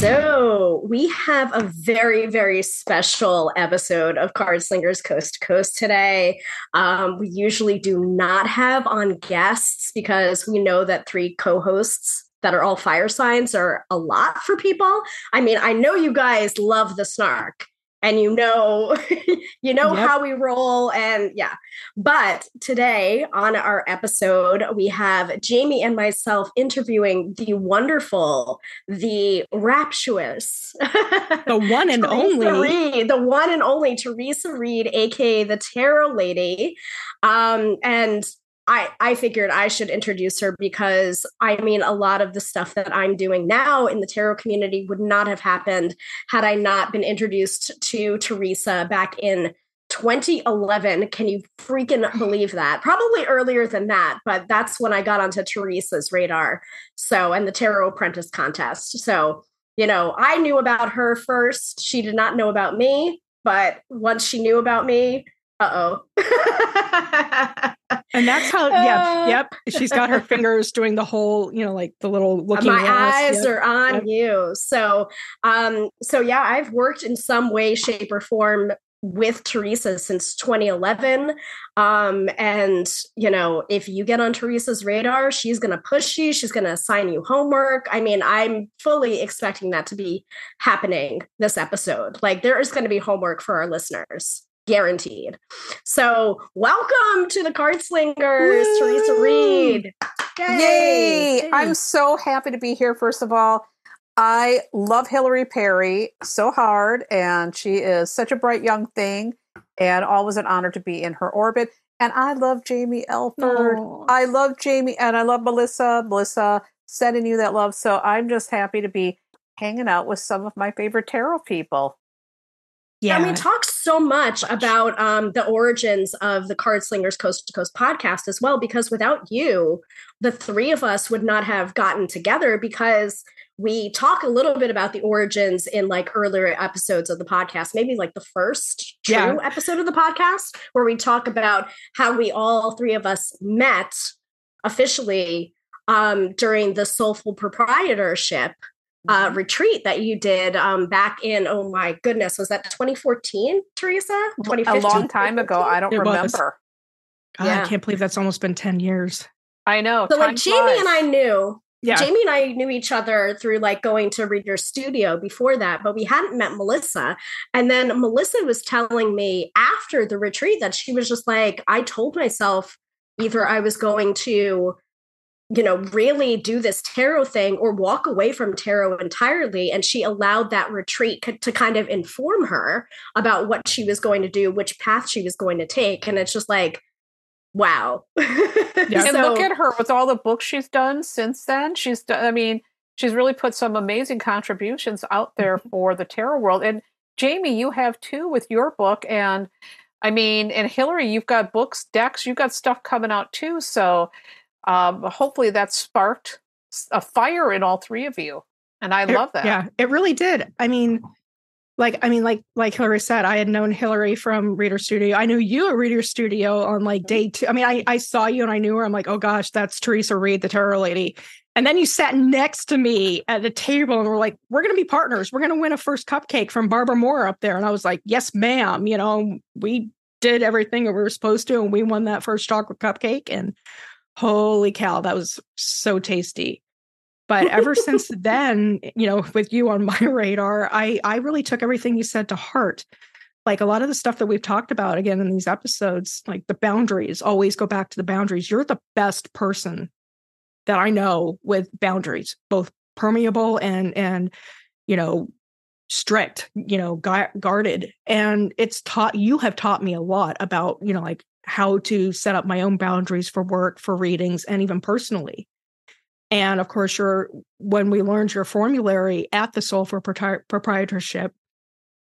So, we have a very, very special episode of Card Slingers Coast to Coast today. Um, we usually do not have on guests because we know that three co hosts that are all fire signs are a lot for people. I mean, I know you guys love the snark and you know you know Yep. how we roll and yeah but today on our episode we have jamie and myself interviewing the wonderful the rapturous The one and only. Reed, the one and only Theresa Reed, aka the Tarot Lady. Um, and I, I figured I should introduce her because I mean, a lot of the stuff that I'm doing now in the tarot community would not have happened had I not been introduced to Theresa back in 2011. Can you freaking believe that? Probably earlier than that, but that's when I got onto Theresa's radar. So, and the Tarot Apprentice contest. So, you know, I knew about her first. She did not know about me, but once she knew about me, uh oh. And that's how, yeah, yep. She's got her fingers doing the whole, you know, like the little looking my eyes yep. are on Yep. you so um so yeah i've worked in some way shape or form with theresa since 2011 um and you know if you get on theresa's radar she's going to push you she's going to assign you homework i mean i'm fully expecting that to be happening this episode like there is going to be homework for our listeners guaranteed so welcome to the card slingers theresa reed Yay! I'm so happy to be here, first of all. I love Hillary Perry so hard, and she is such a bright young thing, and always an honor to be in her orbit. And I love Jaymi Elford. Aw. I love Jamie, and I love Melissa. Melissa sending you that love. So I'm just happy to be hanging out with some of my favorite tarot people. Yeah. And we talked so much about um, the origins of the Card Slingers Coast to Coast podcast as well, because without you, the three of us would not have gotten together because we talk a little bit about the origins in like earlier episodes of the podcast, maybe like the first true Yeah. episode of the podcast, where we talk about how we all three of us met officially um, during the Soulful Proprietorship uh, retreat that you did um, back in oh my goodness was that 2014 theresa 2015? A 2015 long time ago. I don't It remember. God, yeah. I can't believe that's almost been 10 years. I know. so like jamie flies. and i knew Yeah. jamie and i knew each other through like going to reader studio before that but we hadn't met melissa and then melissa was telling me after the retreat that she was just like i told myself either i was going to you know really do this tarot thing or walk away from tarot entirely and she allowed that retreat to kind of inform her about what she was going to do which path she was going to take and it's just like wow Yeah. And So- look at her with all the books she's done since then. She's done, I mean, she's really put some amazing contributions out there Mm-hmm. for the tarot world. And Jamie, you have too with your book. And I mean, and Hillary, you've got books, decks, you've got stuff coming out too. So um, hopefully that sparked a fire in all three of you. And I It- love that. Yeah, it really did. I mean, like, I mean, like, like Hillary said, I had known Hillary from Reader Studio. I knew you at Reader Studio on like day two. I mean, I, I saw you and I knew her. I'm like, oh gosh, that's Theresa Reed, the Tarot Lady. And then you sat next to me at the table and we're like, we're going to be partners. We're going to win a first cupcake from Barbara Moore up there. And I was like, yes, ma'am. You know, we did everything that we were supposed to and we won that first chocolate cupcake. And holy cow, that was so tasty. But ever since then, eh, you know, with you on my radar, I I really took everything you said to heart. Like a lot of the stuff that we've talked about again in these episodes, like the boundaries, always go back to the boundaries. You're the best person that I know with boundaries, both permeable and and you know strict, you know, guarded. And it's taught you have taught me a lot about, you know, like how to set up my own boundaries for work, for readings, and even personally. And of course, your when we learned your formulary at the Soulful Proprietorship,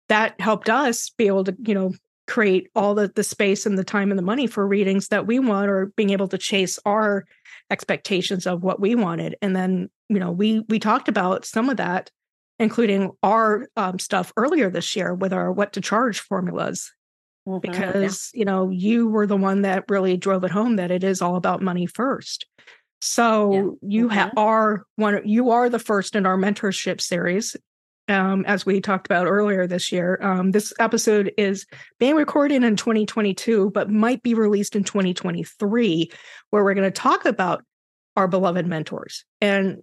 that helped us be able to, you know, create all the the space and the time and the money for readings that we want or being able to chase our expectations of what we wanted and then you know we we talked about some of that including our um, stuff earlier this year with our what to charge formulas mm-hmm, because yeah. you know you were the one that really drove it home that it is all about money first so yeah. you mm-hmm. ha- are one you are the first in our mentorship series um, as we talked about earlier this year. Um, this episode is being recorded in 2022, but might be released in 2023, where we're going to talk about our beloved mentors. And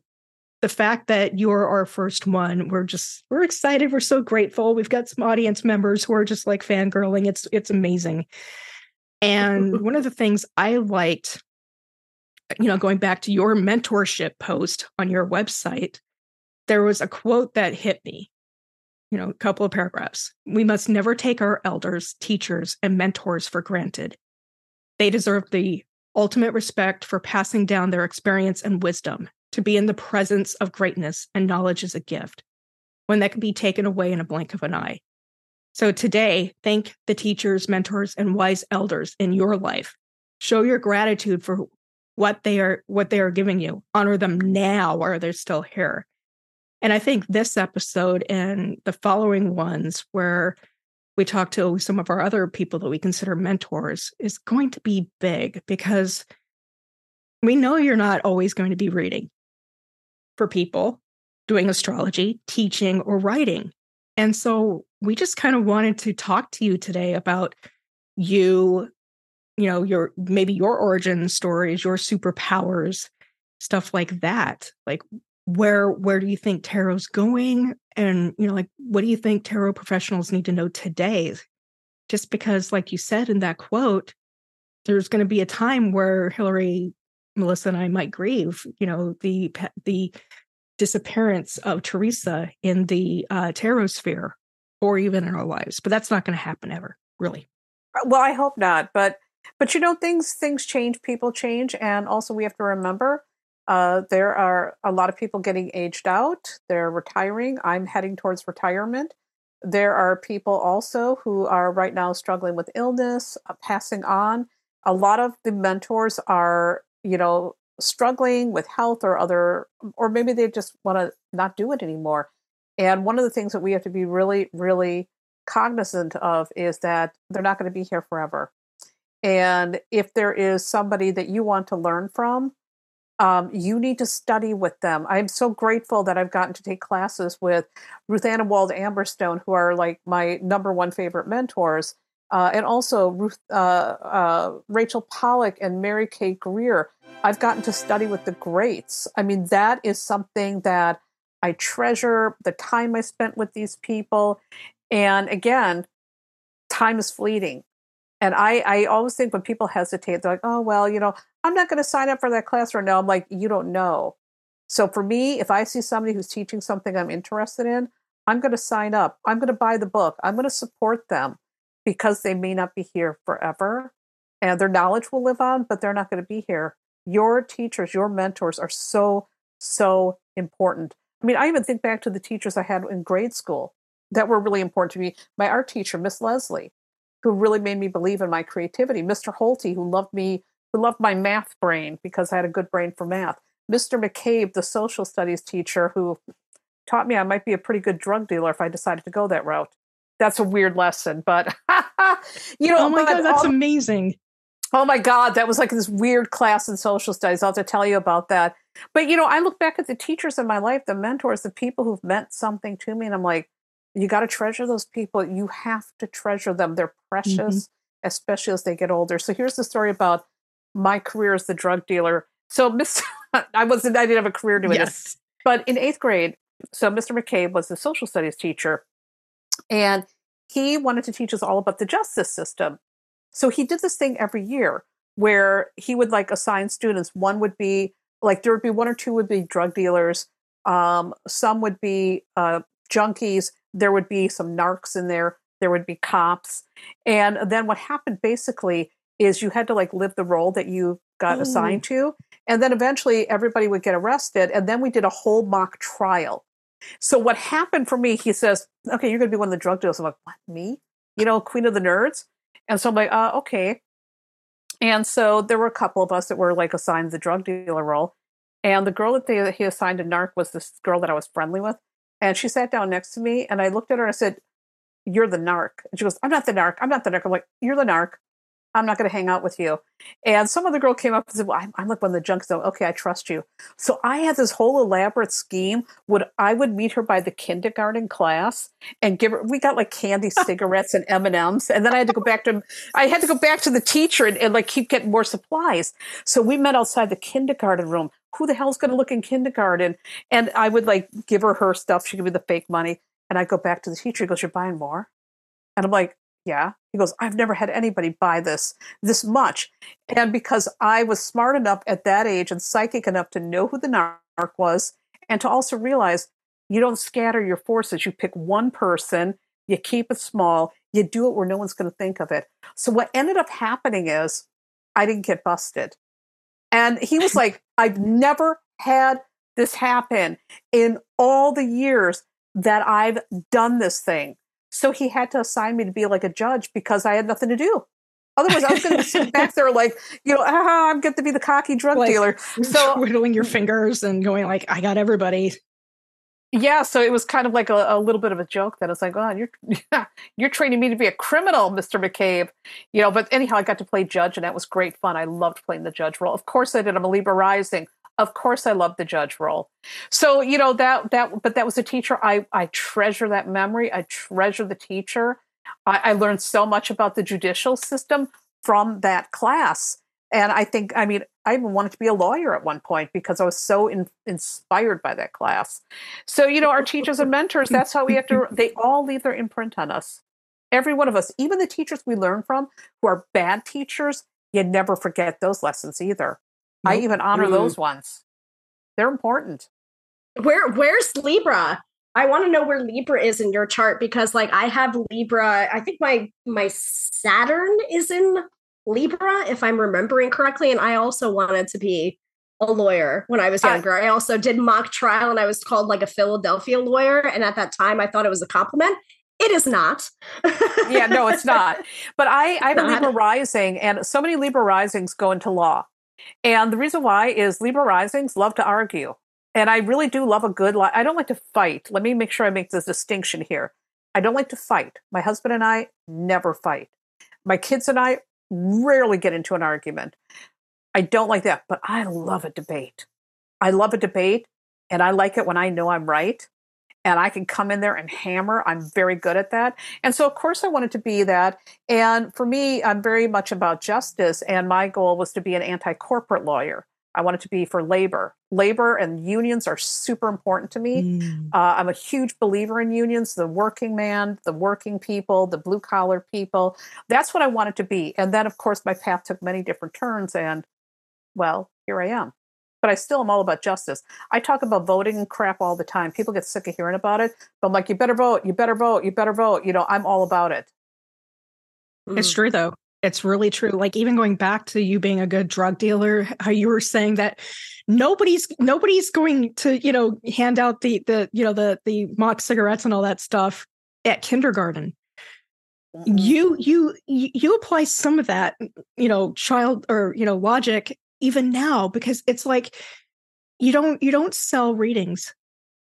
the fact that you're our first one, we're just we're excited. We're so grateful. We've got some audience members who are just like fangirling. It's it's amazing. And one of the things I liked, you know, going back to your mentorship post on your website, there was a quote that hit me, you know, a couple of paragraphs. We must never take our elders, teachers, and mentors for granted. They deserve the ultimate respect for passing down their experience and wisdom. To be in the presence of greatness and knowledge is a gift, one that can be taken away in a blink of an eye. So today, thank the teachers, mentors, and wise elders in your life. Show your gratitude for what they are what they are giving you. Honor them now while they're still here. And I think this episode and the following ones, where we talk to some of our other people that we consider mentors, is going to be big because we know you're not always going to be reading for people doing astrology, teaching, or writing. And so we just kind of wanted to talk to you today about you, you know, your maybe your origin stories, your superpowers, stuff like that. Like where where do you think tarot's going and you know like what do you think tarot professionals need to know today just because like you said in that quote there's going to be a time where hillary melissa and i might grieve you know the the disappearance of teresa in the uh, tarot sphere or even in our lives but that's not going to happen ever really uh, well i hope not but but you know things things change people change and also we have to remember uh, there are a lot of people getting aged out. They're retiring. I'm heading towards retirement. There are people also who are right now struggling with illness, uh, passing on. A lot of the mentors are, you know, struggling with health or other, or maybe they just want to not do it anymore. And one of the things that we have to be really, really cognizant of is that they're not going to be here forever. And if there is somebody that you want to learn from, um, you need to study with them. I'm so grateful that I've gotten to take classes with Ruth Ann and Wald Amberstone, who are like my number one favorite mentors, uh, and also Ruth, uh, uh, Rachel Pollack and Mary K. Greer. I've gotten to study with the greats. I mean, that is something that I treasure the time I spent with these people. And again, time is fleeting. And I, I always think when people hesitate, they're like, oh, well, you know, I'm not going to sign up for that class right now. I'm like, you don't know. So for me, if I see somebody who's teaching something I'm interested in, I'm going to sign up. I'm going to buy the book. I'm going to support them because they may not be here forever and their knowledge will live on, but they're not going to be here. Your teachers, your mentors are so, so important. I mean, I even think back to the teachers I had in grade school that were really important to me. My art teacher, Miss Leslie, who really made me believe in my creativity. Mr. Holty, who loved me, who loved my math brain because I had a good brain for math. Mr. McCabe, the social studies teacher, who taught me I might be a pretty good drug dealer if I decided to go that route. That's a weird lesson, but you know, oh my god, that's all, amazing. Oh my god, that was like this weird class in social studies. I'll have to tell you about that. But you know, I look back at the teachers in my life, the mentors, the people who've meant something to me, and I'm like, you got to treasure those people. You have to treasure them. They're precious, mm-hmm. especially as they get older. So here's the story about my career as the drug dealer. So Mr. I wasn't I didn't have a career doing yes. this. But in eighth grade, so Mr. McCabe was the social studies teacher. And he wanted to teach us all about the justice system. So he did this thing every year where he would like assign students. One would be like there would be one or two would be drug dealers. Um, some would be uh, junkies, there would be some narcs in there, there would be cops. And then what happened basically is you had to like live the role that you got Ooh. assigned to. And then eventually everybody would get arrested. And then we did a whole mock trial. So what happened for me, he says, okay, you're going to be one of the drug dealers. I'm like, what, me? You know, queen of the nerds? And so I'm like, uh, okay. And so there were a couple of us that were like assigned the drug dealer role. And the girl that they, he assigned to narc was this girl that I was friendly with. And she sat down next to me and I looked at her and I said, You're the narc. And she goes, I'm not the narc. I'm not the narc. I'm like, You're the narc. I'm not going to hang out with you. And some other girl came up and said, Well, I'm, I'm like one of the junks. So, okay, I trust you. So I had this whole elaborate scheme. Would I would meet her by the kindergarten class and give her, we got like candy cigarettes and M&Ms. And then I had to go back to, I had to go back to the teacher and, and like keep getting more supplies. So we met outside the kindergarten room. Who the hell's going to look in kindergarten? And I would like give her her stuff. She give me the fake money. And I go back to the teacher. He goes, You're buying more? And I'm like, yeah. He goes, I've never had anybody buy this this much. And because I was smart enough at that age and psychic enough to know who the narc was and to also realize you don't scatter your forces. You pick one person, you keep it small, you do it where no one's going to think of it. So what ended up happening is I didn't get busted. And he was like, I've never had this happen in all the years that I've done this thing. So he had to assign me to be like a judge because I had nothing to do. Otherwise, I was going to sit back there like, you know, ah, I'm going to be the cocky drug like, dealer. So whittling your fingers and going like, I got everybody. Yeah, so it was kind of like a, a little bit of a joke that it's like, oh, you're you're training me to be a criminal, Mr. McCabe, you know. But anyhow, I got to play judge, and that was great fun. I loved playing the judge role. Of course, I did. I'm a Libra rising of course I love the judge role. So, you know, that that but that was a teacher. I I treasure that memory. I treasure the teacher. I, I learned so much about the judicial system from that class. And I think, I mean, I even wanted to be a lawyer at one point because I was so in, inspired by that class. So, you know, our teachers and mentors, that's how we have to, they all leave their imprint on us. Every one of us, even the teachers we learn from who are bad teachers, you never forget those lessons either. Nope. I even honor mm. those ones. They're important. Where where's Libra? I want to know where Libra is in your chart because like I have Libra, I think my my Saturn is in Libra if I'm remembering correctly and I also wanted to be a lawyer when I was younger. I also did mock trial and I was called like a Philadelphia lawyer and at that time I thought it was a compliment. It is not. yeah, no, it's not. But I I have a Libra rising and so many Libra risings go into law. And the reason why is Libra risings love to argue. And I really do love a good I don't like to fight. Let me make sure I make this distinction here. I don't like to fight. My husband and I never fight. My kids and I rarely get into an argument. I don't like that, but I love a debate. I love a debate and I like it when I know I'm right and I can come in there and hammer. I'm very good at that. And so, of course, I wanted to be that. And for me, I'm very much about justice. And my goal was to be an anti corporate lawyer. I wanted to be for labor. Labor and unions are super important to me. Mm. Uh, I'm a huge believer in unions, the working man, the working people, the blue collar people. That's what I wanted to be. And then, of course, my path took many different turns. And well, here I am but I still am all about justice. I talk about voting and crap all the time. People get sick of hearing about it, but I'm like, you better vote, you better vote, you better vote. You know, I'm all about it. It's mm. true though. It's really true. Like even going back to you being a good drug dealer, how you were saying that nobody's nobody's going to, you know, hand out the the, you know, the the mock cigarettes and all that stuff at kindergarten. Mm-hmm. You you you apply some of that, you know, child or, you know, logic even now because it's like you don't you don't sell readings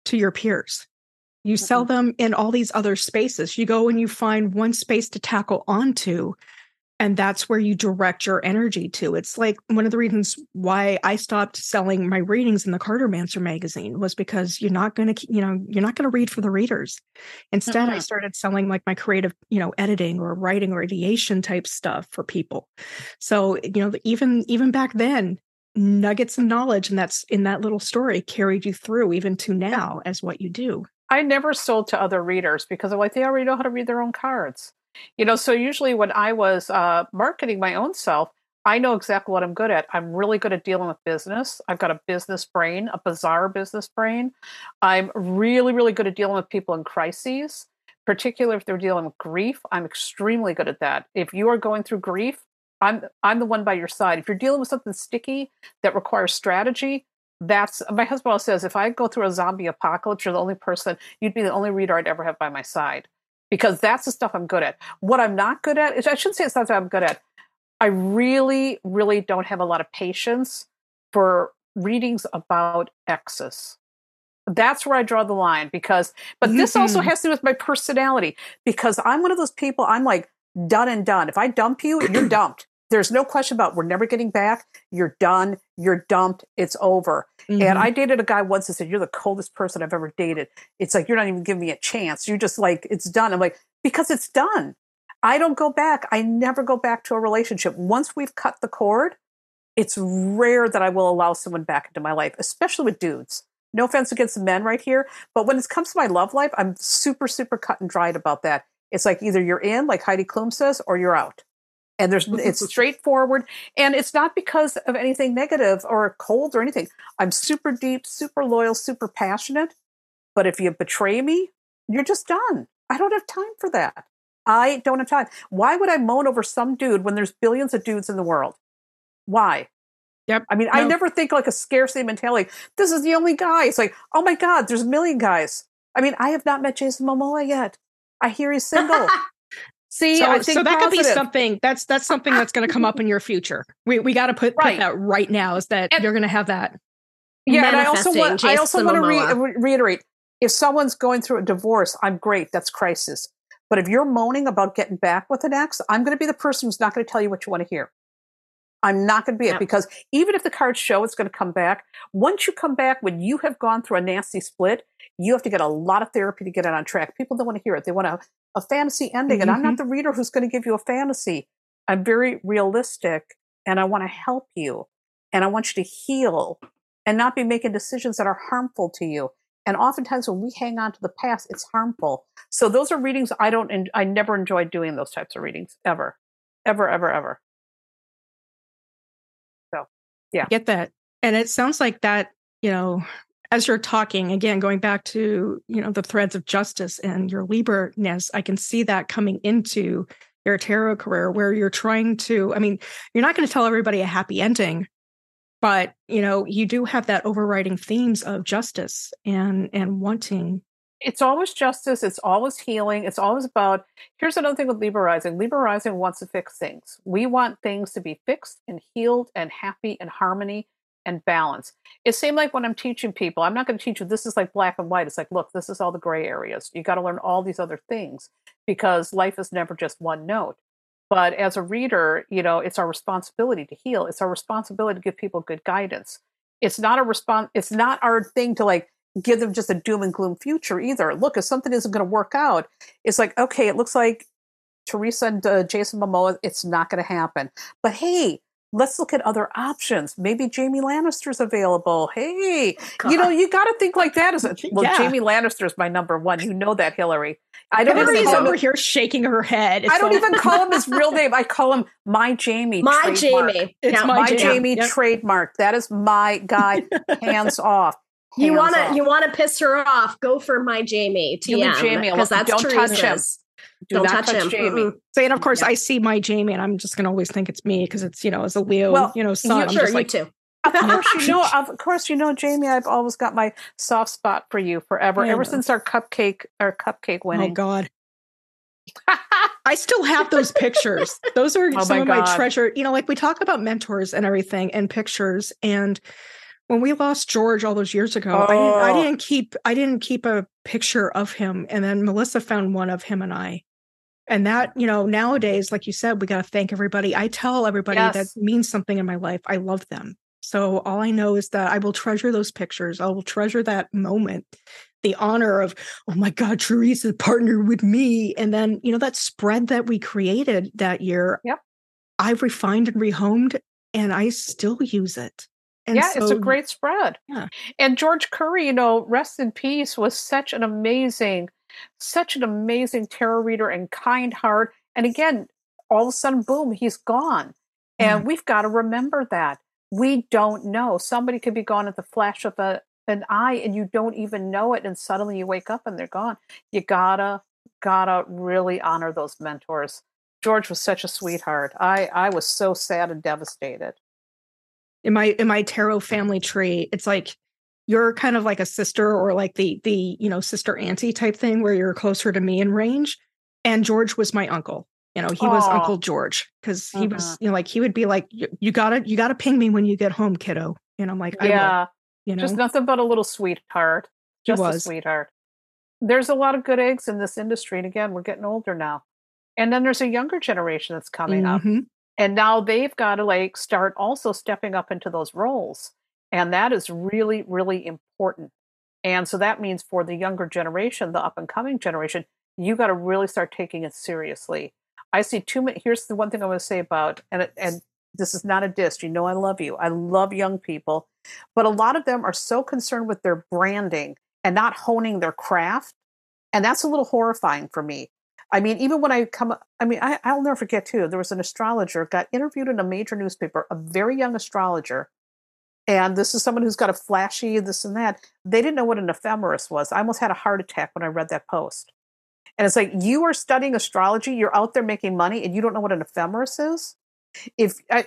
to your peers you mm-hmm. sell them in all these other spaces you go and you find one space to tackle onto and that's where you direct your energy to. It's like one of the reasons why i stopped selling my readings in the cartomancer magazine was because you're not going to you know you're not going to read for the readers. Instead mm-hmm. i started selling like my creative you know editing or writing or ideation type stuff for people. So you know even even back then nuggets of knowledge and that's in that little story carried you through even to now as what you do. I never sold to other readers because i'm like they already know how to read their own cards you know, so usually when I was uh, marketing my own self, I know exactly what I'm good at. I'm really good at dealing with business. I've got a business brain, a bizarre business brain. I'm really, really good at dealing with people in crises, particularly if they're dealing with grief. I'm extremely good at that. If you are going through grief, I'm I'm the one by your side. If you're dealing with something sticky that requires strategy, that's my husband always says if I go through a zombie apocalypse, you're the only person, you'd be the only reader I'd ever have by my side because that's the stuff I'm good at. What I'm not good at is I shouldn't say it's not that I'm good at. I really, really don't have a lot of patience for readings about exes. That's where I draw the line because, but this mm-hmm. also has to do with my personality because I'm one of those people, I'm like done and done. If I dump you, you're dumped. There's no question about we're never getting back. You're done. You're dumped. It's over. Mm-hmm. And I dated a guy once that said, You're the coldest person I've ever dated. It's like, you're not even giving me a chance. You're just like, it's done. I'm like, because it's done. I don't go back. I never go back to a relationship. Once we've cut the cord, it's rare that I will allow someone back into my life, especially with dudes. No offense against the men right here, but when it comes to my love life, I'm super, super cut and dried about that. It's like either you're in, like Heidi Klum says, or you're out and there's it's straightforward and it's not because of anything negative or cold or anything i'm super deep super loyal super passionate but if you betray me you're just done i don't have time for that i don't have time why would i moan over some dude when there's billions of dudes in the world why Yep. I mean, no. I never think like a scarcity mentality. This is the only guy. It's like, oh my God, there's a million guys. I mean, I have not met Jason Momoa yet. I hear he's single. See, so, so that could be something that's that's something that's going to come up in your future. We we got to put, right. put that right now is that and, you're going to have that. Yeah, and I also want Jason I also want to re- reiterate: if someone's going through a divorce, I'm great. That's crisis. But if you're moaning about getting back with an ex, I'm going to be the person who's not going to tell you what you want to hear. I'm not going to be it because even if the cards show it's going to come back, once you come back, when you have gone through a nasty split, you have to get a lot of therapy to get it on track. People don't want to hear it. They want a, a fantasy ending. Mm-hmm. And I'm not mm-hmm. the reader who's going to give you a fantasy. I'm very realistic and I want to help you and I want you to heal and not be making decisions that are harmful to you. And oftentimes when we hang on to the past, it's harmful. So those are readings I don't, I never enjoyed doing those types of readings ever, ever, ever, ever. So, yeah. Get that. And it sounds like that, you know, as you're talking again going back to you know the threads of justice and your liberness i can see that coming into your tarot career where you're trying to i mean you're not going to tell everybody a happy ending but you know you do have that overriding themes of justice and and wanting. It's always justice it's always healing it's always about here's another thing with libra rising wants to fix things. We want things to be fixed and healed and happy and harmony and balance. It seemed like when I'm teaching people, I'm not going to teach you this is like black and white. It's like, look, this is all the gray areas. You got to learn all these other things because life is never just one note. But as a reader, you know, it's our responsibility to heal. It's our responsibility to give people good guidance. It's not a response. It's not our thing to like give them just a doom and gloom future either. Look, if something isn't going to work out, it's like, okay, it looks like Theresa and uh, Jason Momoa, it's not going to happen. But hey, let's look at other options. Maybe Jaime Lannister's available. Hey, God. you know, you got to think like that. As a, well, yeah. Jaime Lannister is my number one. You know that, Hillary. I don't Hillary's even over here shaking her head. It's I don't so even call him his real name. I call him my Jaime. My trademark. Jaime. It's my, my Jaime yep. trademark. That is my guy. Hands off. Hands you want to you want to piss her off? Go for my Jaime. TM because that's don't Theresa's. touch him. Do Don't touch, touch, him. Jaime. Mm-hmm. So, and of course, yeah. I see my Jamie, and I'm just going to always think it's me because it's you know as a Leo, well, you know, son. You, sure, like, too. Of course, you know. Of course, you know, Jamie. I've always got my soft spot for you forever. ever since our cupcake, our cupcake oh, winning. Oh God. I still have those pictures. Those are oh some my of God. my treasure. You know, like we talk about mentors and everything and pictures. And when we lost George all those years ago, oh. I, didn't, I oh. didn't keep I didn't keep a picture of him. And then Melissa found one of him and I. And that, you know, nowadays, like you said, we got to thank everybody. I tell everybody yes. that means something in my life. I love them. So all I know is that I will treasure those pictures. I will treasure that moment, the honor of, oh my God, Theresa partnered with me. And then, you know, that spread that we created that year. Yep. I've refined and rehomed and I still use it. And yeah, so, it's a great spread. Yeah. And George Curry, you know, rest in peace, was such an amazing such an amazing tarot reader and kind heart. And again, all of a sudden, boom, he's gone. And mm. we've got to remember that. We don't know. Somebody could be gone at the flash of a, an eye and you don't even know it. And suddenly you wake up and they're gone. You gotta, gotta really honor those mentors. George was such a sweetheart. I, I was so sad and devastated. In my in my tarot family tree, it's like you're kind of like a sister or like the the you know sister auntie type thing where you're closer to me in range. And George was my uncle. You know, he Aww. was Uncle George because he uh-huh. was you know like he would be like you gotta you gotta ping me when you get home, kiddo. And I'm like, yeah, you know, just nothing but a little sweetheart, just a sweetheart. There's a lot of good eggs in this industry, and again, we're getting older now. And then there's a younger generation that's coming mm-hmm. up and now they've got to like start also stepping up into those roles and that is really really important. And so that means for the younger generation the up and coming generation you got to really start taking it seriously. I see too many here's the one thing i want to say about and and this is not a diss you know i love you i love young people but a lot of them are so concerned with their branding and not honing their craft and that's a little horrifying for me I mean, even when I come, I mean, I, I'll never forget too. There was an astrologer got interviewed in a major newspaper, a very young astrologer, and this is someone who's got a flashy this and that. They didn't know what an ephemeris was. I almost had a heart attack when I read that post. And it's like you are studying astrology, you're out there making money, and you don't know what an ephemeris is. If I,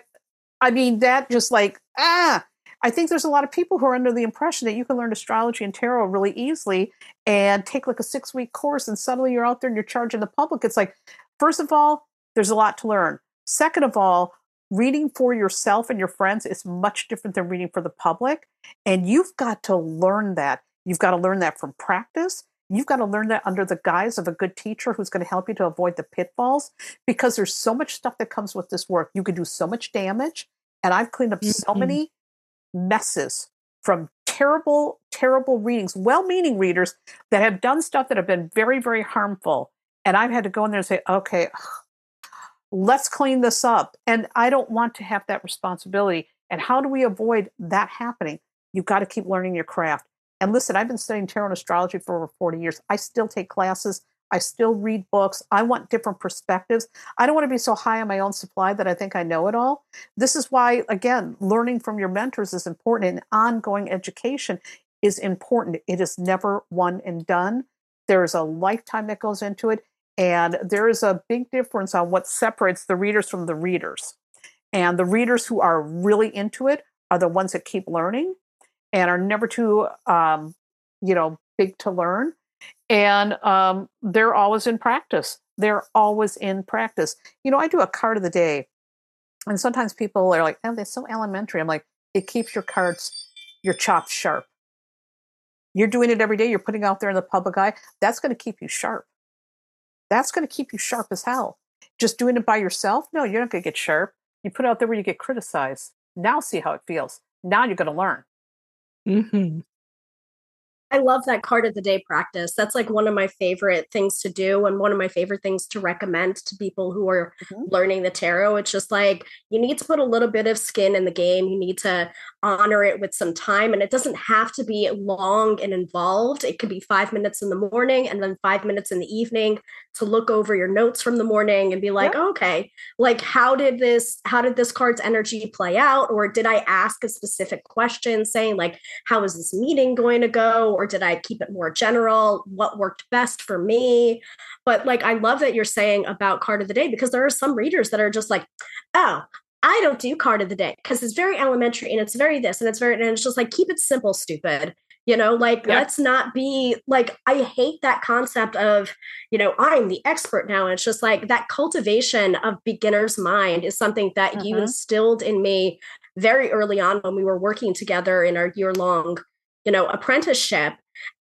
I mean, that just like ah, I think there's a lot of people who are under the impression that you can learn astrology and tarot really easily and take like a six week course and suddenly you're out there and you're charging the public. It's like, first of all, there's a lot to learn. Second of all, reading for yourself and your friends is much different than reading for the public. And you've got to learn that. You've got to learn that from practice. You've got to learn that under the guise of a good teacher who's going to help you to avoid the pitfalls because there's so much stuff that comes with this work. You can do so much damage. And I've cleaned up mm-hmm. so many messes from terrible, terrible readings, well meaning readers that have done stuff that have been very, very harmful. And I've had to go in there and say, okay, let's clean this up. And I don't want to have that responsibility. And how do we avoid that happening? You've got to keep learning your craft. And listen, I've been studying tarot and astrology for over 40 years. I still take classes. I still read books. I want different perspectives. I don't want to be so high on my own supply that I think I know it all. This is why, again, learning from your mentors is important and ongoing education is important. It is never one and done. There's a lifetime that goes into it. And there is a big difference on what separates the readers from the readers. And the readers who are really into it are the ones that keep learning and are never too, um, you know, big to learn and um, they're always in practice. They're always in practice. You know, I do a card of the day, and sometimes people are like, "Oh, they're so elementary." I'm like, it keeps your cards, your chops sharp. You're doing it every day. You're putting out there in the public eye. That's going to keep you sharp. That's going to keep you sharp as hell. Just doing it by yourself? No, you're not going to get sharp. You put out there where you get criticized. Now see how it feels. Now you're going to learn. Mm-hmm. I love that card of the day practice. That's like one of my favorite things to do and one of my favorite things to recommend to people who are mm-hmm. learning the tarot. It's just like you need to put a little bit of skin in the game. You need to honor it with some time and it doesn't have to be long and involved. It could be 5 minutes in the morning and then 5 minutes in the evening to look over your notes from the morning and be like, yeah. "Okay, like how did this how did this card's energy play out or did I ask a specific question saying like how is this meeting going to go?" Or did I keep it more general? What worked best for me? But like, I love that you're saying about card of the day because there are some readers that are just like, oh, I don't do card of the day because it's very elementary and it's very this and it's very, and it's just like, keep it simple, stupid. You know, like, yeah. let's not be like, I hate that concept of, you know, I'm the expert now. And it's just like that cultivation of beginner's mind is something that uh-huh. you mm-hmm. instilled in me very early on when we were working together in our year long you know apprenticeship.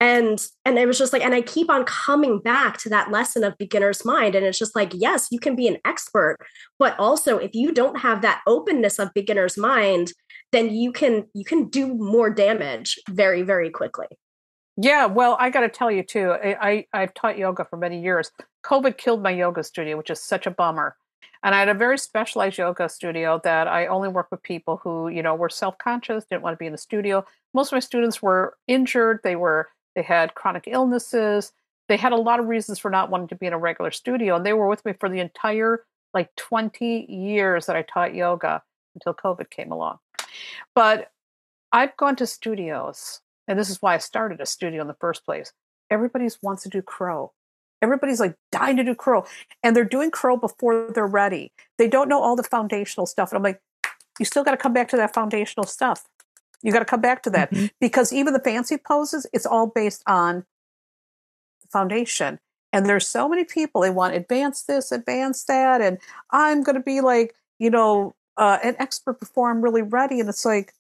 And and it was just like and i keep on coming back to that lesson of beginner's mind. And it's just like yes you can be an expert but also if you don't have that openness of beginner's mind then you can you can do more damage very very quickly. Yeah well i got to tell you too I, I i've taught yoga for many years. Covid killed my yoga studio which is such a bummer and I had a very specialized yoga studio that I only work with people who, you know, were self-conscious, didn't want to be in the studio. Most of my students were injured, they were they had chronic illnesses, they had a lot of reasons for not wanting to be in a regular studio and they were with me for the entire like 20 years that I taught yoga until COVID came along. But I've gone to studios, and this is why I started a studio in the first place. Everybody wants to do crow. Everybody's like dying to do crow, and they're doing crow before they're ready. They don't know all the foundational stuff. And I'm like, you still got to come back to that foundational stuff. You got to come back to that mm-hmm. because even the fancy poses, it's all based on the foundation. And there's so many people they want advance this, advance that, and I'm going to be like, you know, uh, an expert before I'm really ready. And it's like,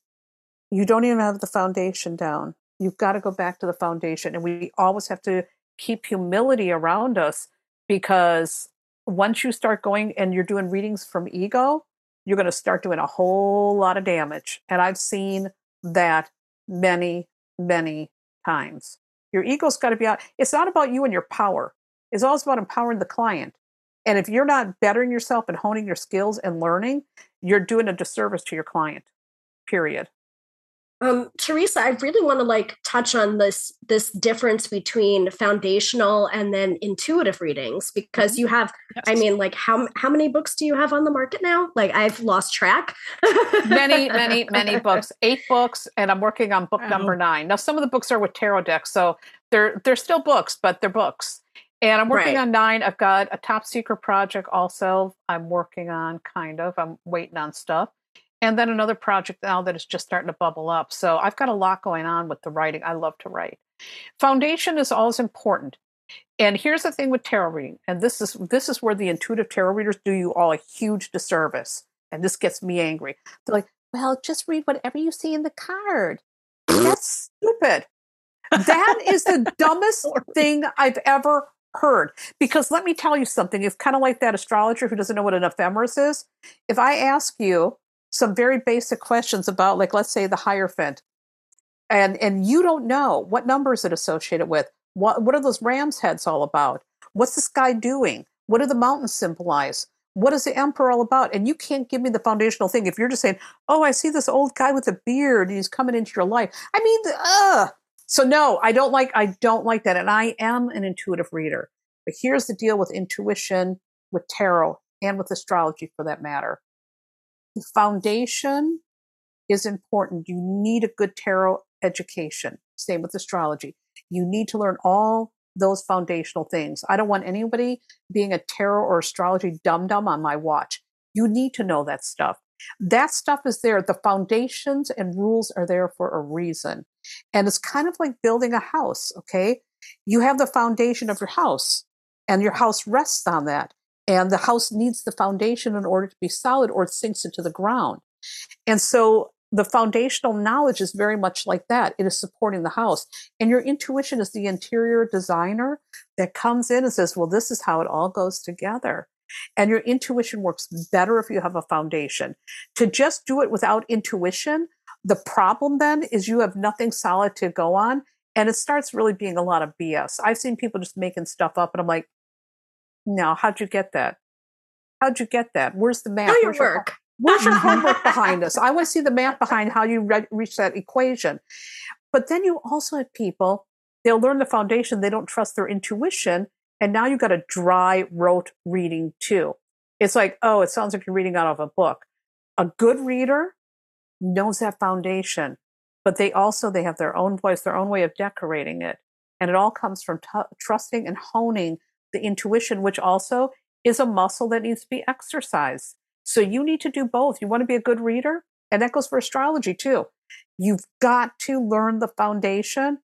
you don't even have the foundation down. You've got to go back to the foundation. And we always have to keep humility around us because once you start going and you're doing readings from ego, you're going to start doing a whole lot of damage. And I've seen that many, many times. Your ego's got to be out. It's not about you and your power. It's always about empowering the client. And if you're not bettering yourself and honing your skills and learning, you're doing a disservice to your client. Period. Um, Theresa, I really want to like touch on this this difference between foundational and then intuitive readings because mm-hmm. you have, yes. I mean, like how how many books do you have on the market now? Like I've lost track. many, many, many books. Eight books, and I'm working on book number nine. Now, some of the books are with tarot decks, so they're they're still books, but they're books. And I'm working right. on nine. I've got a top secret project also. I'm working on kind of. I'm waiting on stuff and then another project now that is just starting to bubble up. So I've got a lot going on with the writing. I love to write. Foundation is always important. And here's the thing with tarot reading, and this is this is where the intuitive tarot readers do you all a huge disservice. And this gets me angry. They're like, well, just read whatever you see in the card. That's stupid. That is the dumbest thing I've ever heard. Because let me tell you something, it's kind of like that astrologer who doesn't know what an ephemeris is. If I ask you, some very basic questions about, like, let's say the Hierophant, and and you don't know what number is it associated with. What what are those ram's heads all about? What's this guy doing? What do the mountains symbolize? What is the emperor all about? And you can't give me the foundational thing if you're just saying, "Oh, I see this old guy with a beard and he's coming into your life." I mean, ugh. So no, I don't like I don't like that, and I am an intuitive reader. But here's the deal with intuition, with tarot, and with astrology, for that matter the foundation is important. You need a good tarot education. Same with astrology. You need to learn all those foundational things. I don't want anybody being a tarot or astrology dum dum on my watch. You need to know that stuff. That stuff is there. The foundations and rules are there for a reason. And it's kind of like building a house, okay? You have the foundation of your house, and your house rests on that. And the house needs the foundation in order to be solid or it sinks into the ground. And so the foundational knowledge is very much like that. It is supporting the house. And your intuition is the interior designer that comes in and says, well, this is how it all goes together. And your intuition works better if you have a foundation. To just do it without intuition, the problem then is you have nothing solid to go on. And it starts really being a lot of BS. I've seen people just making stuff up, and I'm like, no, how'd you get that? How'd you get that? Where's the math? Do your work. Where's your homework behind us? I want to see the math behind how you re- reach that equation. But then you also have people, they'll learn the foundation, they don't trust their intuition. And now you've got a dry, rote reading too. It's like, oh, it sounds like you're reading out of a book. A good reader knows that foundation, but they also, they have their own voice, their own way of decorating it. And it all comes from t- trusting and honing the intuition, which also is a muscle that needs to be exercised. So you need to do both. You want to be a good reader, and that goes for astrology too. You've got to learn the foundation,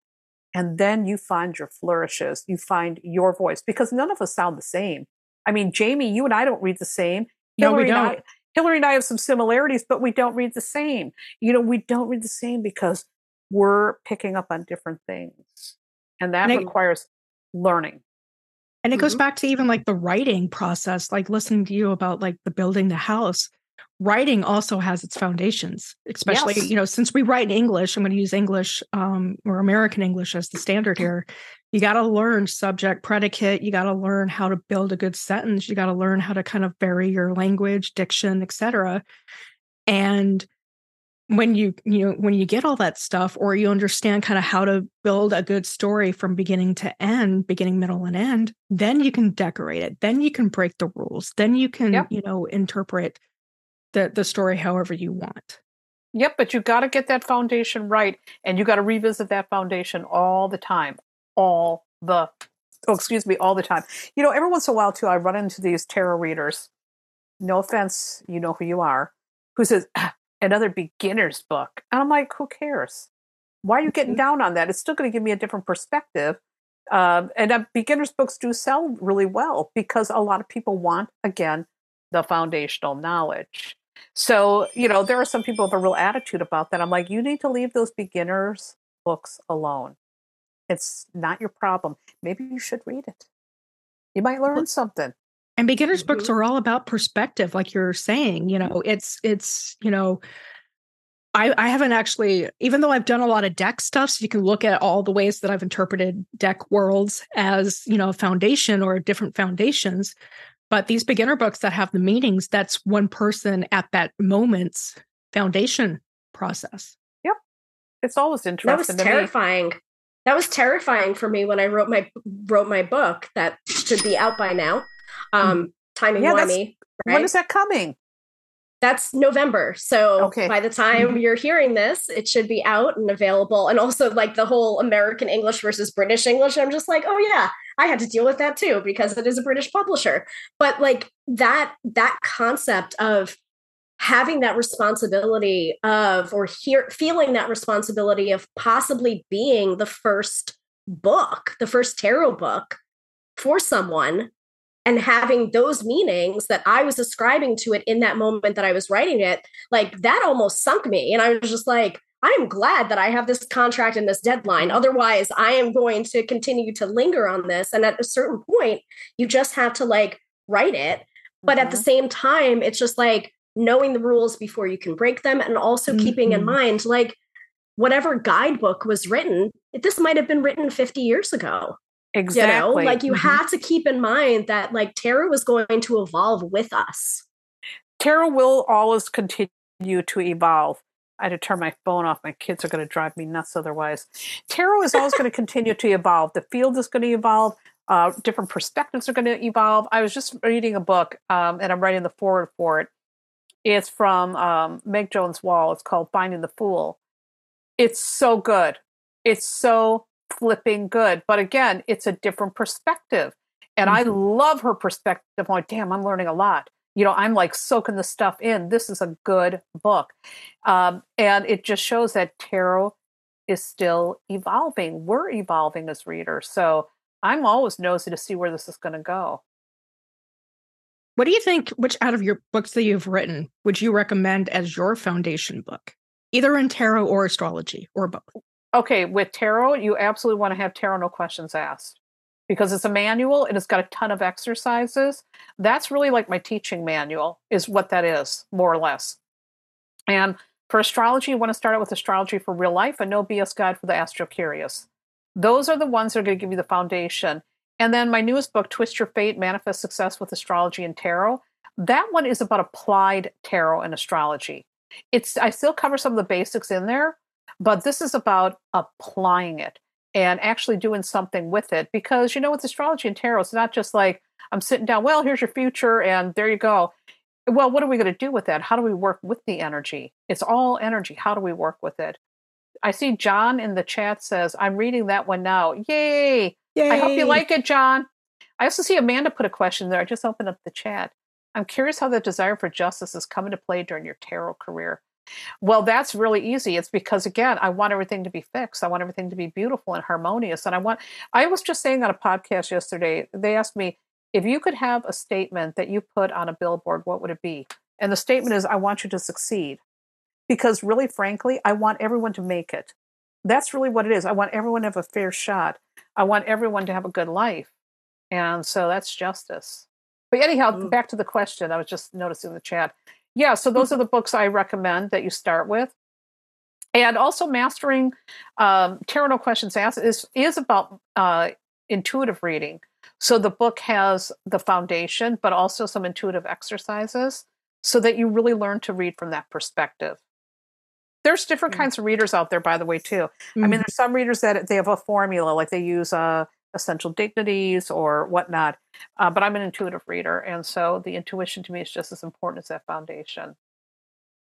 and then you find your flourishes. You find your voice because none of us sound the same. I mean, Jamie, you and I don't read the same. No, Hillary we don't. And I, Hillary and I have some similarities, but we don't read the same. You know, we don't read the same because we're picking up on different things. And that and requires learning. And it mm-hmm. goes back to even like the writing process, like listening to you about like the building the house. Writing also has its foundations, especially, yes. you know, since we write in English, I'm going to use English um, or American English as the standard here. You got to learn subject, predicate. You got to learn how to build a good sentence. You got to learn how to kind of vary your language, diction, etc. And when you you know when you get all that stuff or you understand kind of how to build a good story from beginning to end beginning middle and end then you can decorate it then you can break the rules then you can yep. you know interpret the the story however you want yep but you got to get that foundation right and you got to revisit that foundation all the time all the oh excuse me all the time you know every once in a while too i run into these tarot readers no offense you know who you are who says another beginner's book. And I'm like, who cares? Why are you getting mm-hmm. down on that? It's still going to give me a different perspective. Um, and uh, beginners books do sell really well because a lot of people want, again, the foundational knowledge. So, you know, there are some people have a real attitude about that. I'm like, you need to leave those beginners books alone. It's not your problem. Maybe you should read it. You might learn something. And beginners mm-hmm. books are all about perspective, like you're saying. You know, it's it's you know, I I haven't actually, even though I've done a lot of deck stuff, so you can look at all the ways that I've interpreted deck worlds as you know a foundation or different foundations. But these beginner books that have the meanings, that's one person at that moment's foundation process. Yep, it's always interesting. That was terrifying. Me. That was terrifying for me when I wrote my wrote my book that should be out by now. Um, timing yeah, wimey. Right? When is that coming? That's November. So okay. by the time mm-hmm. you're hearing this, it should be out and available. And also like the whole American English versus British English. I'm just like, oh yeah, I had to deal with that too because it is a British publisher. But like that that concept of having that responsibility of or hear, feeling that responsibility of possibly being the first book, the first tarot book for someone and having those meanings that I was ascribing to it in that moment that I was writing it, like that almost sunk me. And I was just like, I am glad that I have this contract and this deadline. Otherwise, I am going to continue to linger on this. And at a certain point, you just have to like write it. But mm-hmm. at the mm-hmm. same time, it's just like knowing the rules before you can break them and also mm-hmm. keeping in mm-hmm. mind like whatever guidebook was written, this might have been written 50 years ago. Exactly. You know, like you mm-hmm. have to keep in mind that like tarot is going to evolve with us. Tarot will always continue to evolve. I had to turn my phone off. My kids are going to drive me nuts otherwise. Tarot is always going to continue to evolve. The field is going to evolve. Uh, different perspectives are going to evolve. I was just reading a book, um, and I'm writing the foreword for it. It's from um, Meg Jones Wall. It's called Finding the Fool. It's so good. It's so flipping good. But again, it's a different perspective. And mm-hmm. I love her perspective. I'm like, damn, I'm learning a lot. You know, I'm like soaking the stuff in. This is a good book. Um, and it just shows that tarot is still evolving. We're evolving as readers. So I'm always nosy to see where this is going to go. What do you think? Which out of your books that you've written would you recommend as your foundation book, either in tarot or astrology or both? Okay, with tarot, you absolutely want to have tarot no questions asked because it's a manual and it's got a ton of exercises. That's really like my teaching manual, is what that is, more or less. And for astrology, you want to start out with astrology for real life and no BS guide for the astro curious. Those are the ones that are going to give you the foundation. And then my newest book, Twist Your Fate Manifest Success with Astrology and Tarot, that one is about applied tarot and astrology. It's I still cover some of the basics in there, but this is about applying it and actually doing something with it. Because, you know, with astrology and tarot, it's not just like I'm sitting down, well, here's your future, and there you go. Well, what are we going to do with that? How do we work with the energy? It's all energy. How do we work with it? I see John in the chat says, I'm reading that one now. Yay! Yay. I hope you like it, John. I also see Amanda put a question there. I just opened up the chat. I'm curious how the desire for justice has come into play during your tarot career. Well, that's really easy. It's because again, I want everything to be fixed. I want everything to be beautiful and harmonious. And I want I was just saying on a podcast yesterday, they asked me if you could have a statement that you put on a billboard, what would it be? And the statement is I want you to succeed. Because really frankly, I want everyone to make it. That's really what it is. I want everyone to have a fair shot. I want everyone to have a good life. And so that's justice. But anyhow, mm. back to the question. I was just noticing the chat. Yeah, so those are the books I recommend that you start with. And also, mastering um, tarot no questions asked is is about uh, intuitive reading. So the book has the foundation, but also some intuitive exercises, so that you really learn to read from that perspective. There's different mm-hmm. kinds of readers out there, by the way, too. Mm-hmm. I mean, mm-hmm. there's some readers that they have a formula, like they use uh, essential dignities or whatnot. Uh, but I'm an intuitive reader, and so the intuition to me is just as important as that foundation.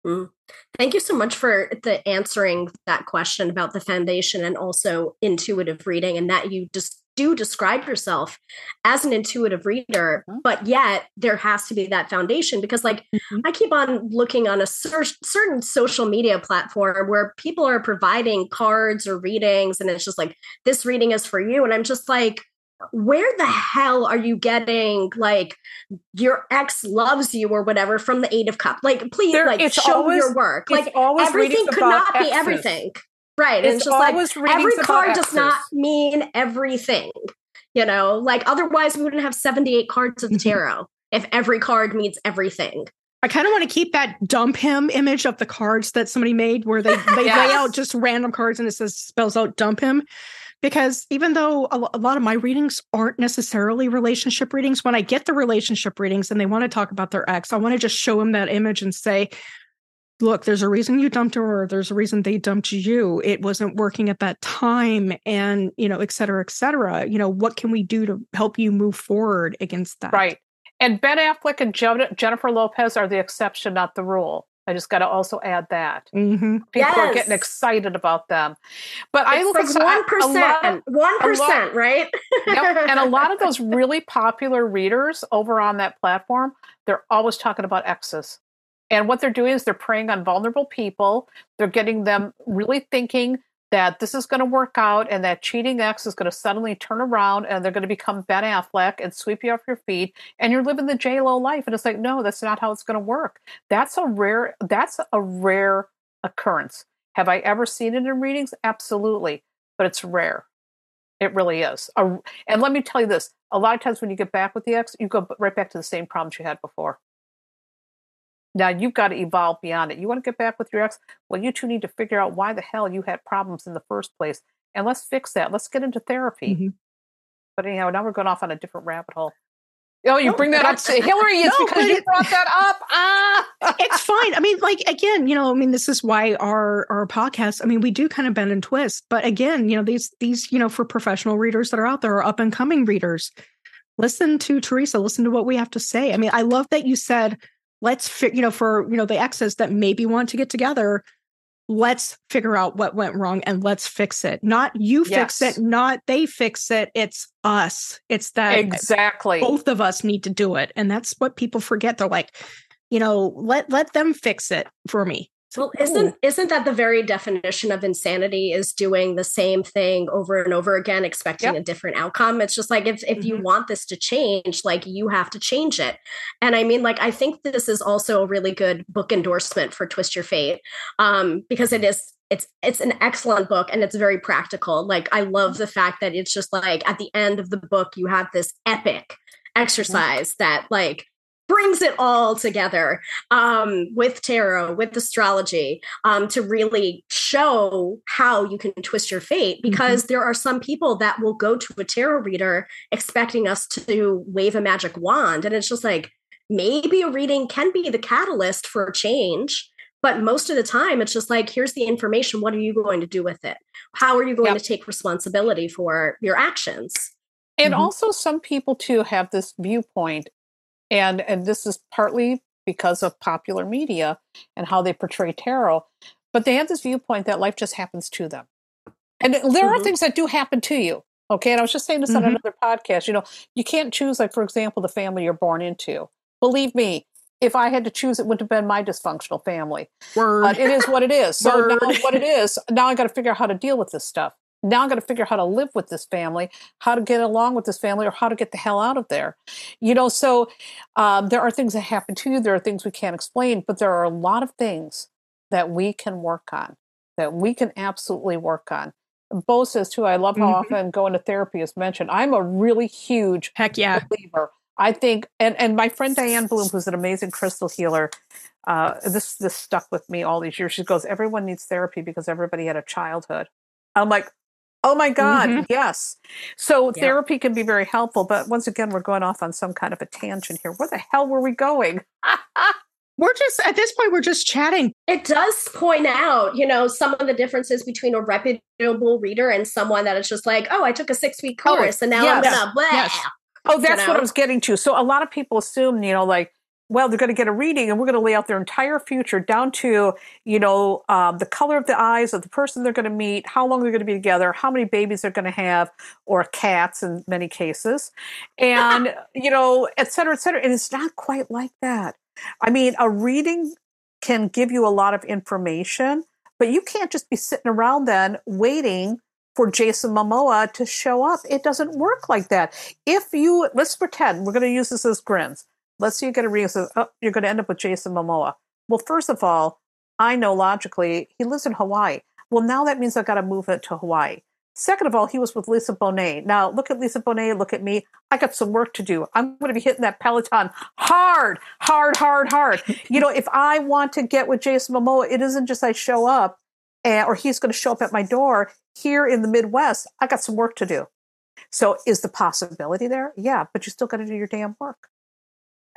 Mm. Thank you so much for the answering that question about the foundation and also intuitive reading, and that you just do describe yourself as an intuitive reader, mm-hmm. but yet there has to be that foundation because, like, mm-hmm. I keep on looking on a cer- certain social media platform where people are providing cards or readings, and it's just like, this reading is for you. And I'm just like, where the hell are you getting like your ex loves you or whatever from the eight of cup like please there, like show always, your work like always everything could not exes. be everything right it's, it's just like every card does not mean everything you know like otherwise we wouldn't have 78 cards of the mm-hmm. tarot if every card means everything I kind of want to keep that dump him image of the cards that somebody made where they, they yes. lay out just random cards and it says spells out dump him because even though a, lot of my readings aren't necessarily relationship readings, when I get the relationship readings and they want to talk about their ex, I want to just show them that image and say, look, there's a reason you dumped her, or there's a reason they dumped you. It wasn't working at that time, and you know, et cetera, et cetera. You know, what can we do to help you move forward against that? Right. And Ben Affleck and Jennifer Lopez are the exception, not the rule. I just got to also add that mm-hmm. people yes. are getting excited about them. But it's I look like one percent, one percent, right? yep. And a lot of those really popular readers over on that platform, they're always talking about exes. And what they're doing is they're preying on vulnerable people. They're getting them really thinking that this is going to work out and that cheating ex is going to suddenly turn around and they're going to become Ben Affleck and sweep you off your feet and you're living the J Lo life. And it's like, no, that's not how it's going to work. That's a rare, that's a rare occurrence. Have I ever seen it in readings? Absolutely. But it's rare. It really is. And let me tell you this a lot of times when you get back with the ex, you go right back to the same problems you had before. Now you've got to evolve beyond it. You want to get back with your ex? Well, you two need to figure out why the hell you had problems in the first place. And let's fix that. Let's get into therapy. Mm-hmm. But anyhow, now we're going off on a different rabbit hole. Oh, you no, bring that up to Hillary. It's no, because you brought that up. Ah, it's fine. I mean, like again, you know, I mean, this is why our our podcast. I mean, we do kind of bend and twist, but again, you know, these these you know for professional readers that are out there, are up and coming readers. Listen to Theresa. Listen to what we have to say. I mean, I love that you said let's you know for you know the exes that maybe want to get together let's figure out what went wrong and let's fix it. Not you fix yes. it not they fix it it's us. It's that exactly. both of us need to do it. And that's what people forget. They're like you know let let them fix it for me well, isn't isn't that the very definition of insanity is doing the same thing over and over again, expecting yep. a different outcome? It's just like if if mm-hmm. you want this to change, like you have to change it. And I mean, like I think this is also a really good book endorsement for Twist Your Fate, um, because it is it's it's an excellent book and it's very practical. Like I love the fact that it's just like at the end of the book you have this epic exercise that like brings it all together um, with tarot, with astrology, um, to really show how you can twist your fate. Mm-hmm. Because mm-hmm. there are some people that will go to a tarot reader expecting us to wave a magic wand. And it's just like, maybe a reading can be the catalyst for change. But most of the time, it's just like, here's the information. What are you going to do with it? How are you going yep. to take responsibility for your actions? And mm-hmm. also, some people too have this viewpoint and and this is partly because of popular media and how they portray tarot but they have this viewpoint that life just happens to them and there mm-hmm. are things that do happen to you okay and i was just saying this mm-hmm. on another podcast you know you can't choose like for example the family you're born into believe me if I had to choose, it wouldn't have been my dysfunctional family. Word. It is what it is. So now what it is, now I got to figure out how to deal with this stuff now I'm going to figure out how to live with this family, how to get along with this family, or how to get the hell out of there. You know, so um, there are things that happen to you. There are things we can't explain, but there are a lot of things that we can work on, that we can absolutely work on. Bo says too, I love how mm-hmm. often going to therapy is mentioned. I'm a really huge heck yeah believer. I think, and and my friend Diane Bloom, who's an amazing crystal healer, uh, this this stuck with me all these years. She goes, everyone needs therapy because everybody had a childhood. I'm like, Oh my God, mm-hmm. yes. So yeah. therapy can be very helpful, but once again, we're going off on some kind of a tangent here. Where the hell were we going? we're just at this point we're just chatting it does point out you know some of the differences between a reputable reader and someone that is just like oh i took a six week oh, course oh, and now yes, i'm gonna blah. Yes. oh that's you know? what i was getting to so a lot of people assume you know like well, they're going to get a reading and we're going to lay out their entire future down to, you know, um, the color of the eyes of the person they're going to meet, how long they're going to be together, how many babies they're going to have, or cats in many cases, and, you know, et cetera, et cetera. And it's not quite like that. I mean, a reading can give you a lot of information, but you can't just be sitting around then waiting for Jason Momoa to show up. It doesn't work like that. If you, let's pretend, we're going to use this as grins let's say you get a reading says, oh, you're going to end up with Jason Momoa. Well, first of all, I know logically he lives in Hawaii. Well, now that means I've got to move it to Hawaii. Second of all, he was with Lisa Bonet. Now, look at Lisa Bonet, look at me. I got some work to do. I'm going to be hitting that Peloton hard, hard, hard, hard. you know, if I want to get with Jason Momoa, it isn't just I show up and, or he's going to show up at my door here in the Midwest. I got some work to do. So is the possibility there? Yeah, but you still got to do your damn work.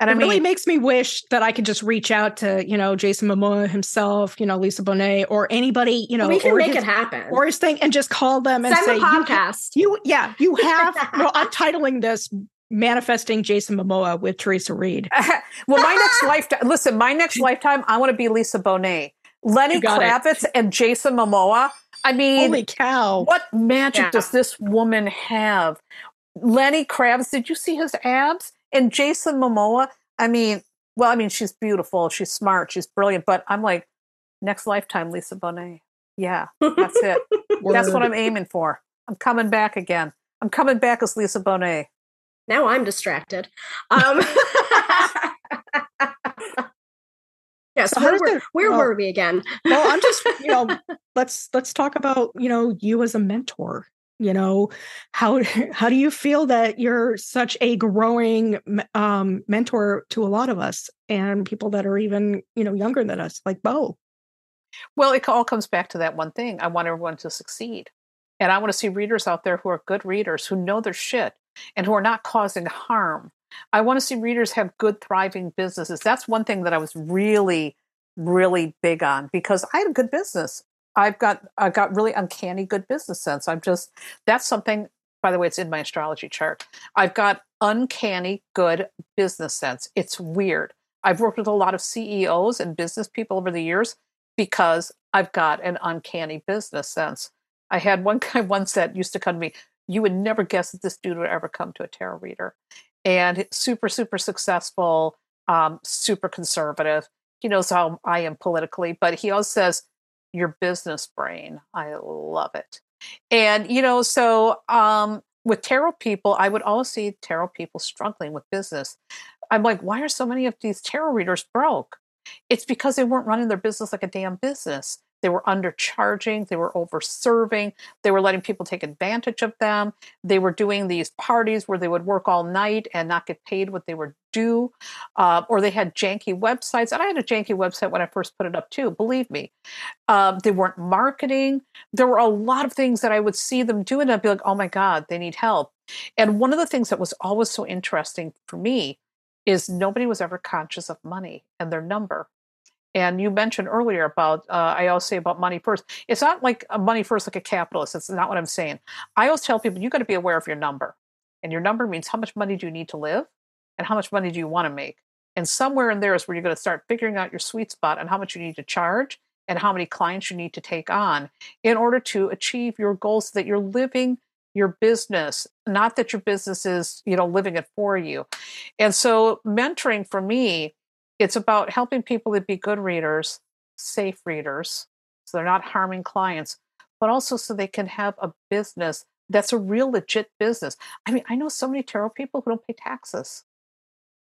And it I mean, really makes me wish that I could just reach out to, you know, Jason Momoa himself, you know, Lisa Bonet, or anybody, you know, we can make his, it happen, or his thing, and just call them and Send say, podcast. You, you, yeah, you have. well, I'm titling this manifesting Jason Momoa with Theresa Reed. well, my next lifetime. Listen, my next lifetime, I want to be Lisa Bonet, Lenny Kravitz, it. and Jason Momoa. I mean, holy cow! What magic yeah. does this woman have? Lenny Kravitz, did you see his abs? And Jason Momoa, I mean, well, I mean, she's beautiful, she's smart, she's brilliant, but I'm like, next lifetime, Lisa Bonet. Yeah, that's it. that's what I'm aiming for. I'm coming back again. I'm coming back as Lisa Bonet. Now I'm distracted. Um, yes, where, were, where well, were we again? well, I'm just, you know, let's let's talk about you know you as a mentor you know how how do you feel that you're such a growing um, mentor to a lot of us and people that are even you know younger than us like bo well it all comes back to that one thing i want everyone to succeed and i want to see readers out there who are good readers who know their shit and who are not causing harm. I want to see readers have good thriving businesses that's one thing that i was really really big on because i had a good business I've got I've got really uncanny good business sense. I'm just that's something. By the way, it's in my astrology chart. I've got uncanny good business sense. It's weird. I've worked with a lot of CEOs and business people over the years because I've got an uncanny business sense. I had one guy once that used to come to me. You would never guess that this dude would ever come to a tarot reader, and super super successful, um, super conservative. He knows how I am politically, but he always says your business brain. I love it. And, you know, so um, with tarot people, I would always see tarot people struggling with business. I'm like, why are so many of these tarot readers broke? It's because they weren't running their business like a damn business. They were undercharging, they were overserving, they were letting people take advantage of them. They were doing these parties where they would work all night and not get paid what they were due. Uh, or they had janky websites. And I had a janky website when I first put it up too, believe me. Um, they weren't marketing. There were a lot of things that I would see them do, and I'd be like, oh my God, they need help. And one of the things that was always so interesting for me is nobody was ever conscious of money and their number. And you mentioned earlier about, uh, I always say about money first. It's not like money first like a capitalist. It's not what I'm saying. I always tell people you got to be aware of your number. And your number means how much money do you need to live and how much money do you want to make. And somewhere in there is where you're going to start figuring out your sweet spot and how much you need to charge and how many clients you need to take on in order to achieve your goals so that you're living your business not that your business is you know living it for you and so mentoring for me it's about helping people to be good readers, safe readers, so they're not harming clients, but also so they can have a business that's a real legit business. I mean, I know so many tarot people who don't pay taxes.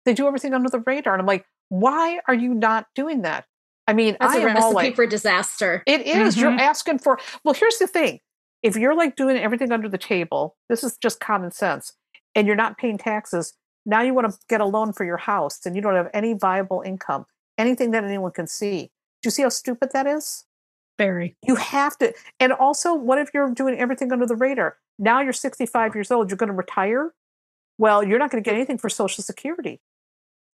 They do everything under the radar. And I'm like, why are you not doing that? I mean, that's I a recipe like, for disaster. It is. Mm-hmm. You're asking for, well, here's the thing. If you're like doing everything under the table, this is just common sense, and you're not paying taxes, now you want to get a loan for your house and you don't have any viable income, anything that anyone can see. Do you see how stupid that is? Very. You have to. And also, what if you're doing everything under the radar? Now you're 65 years old, you're going to retire? Well, you're not going to get anything for Social Security.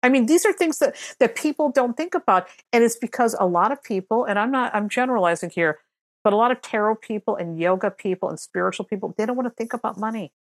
I mean, these are things that, that people don't think about. And it's because a lot of people, and I'm not, I'm generalizing here, but a lot of tarot people and yoga people and spiritual people, they don't want to think about money.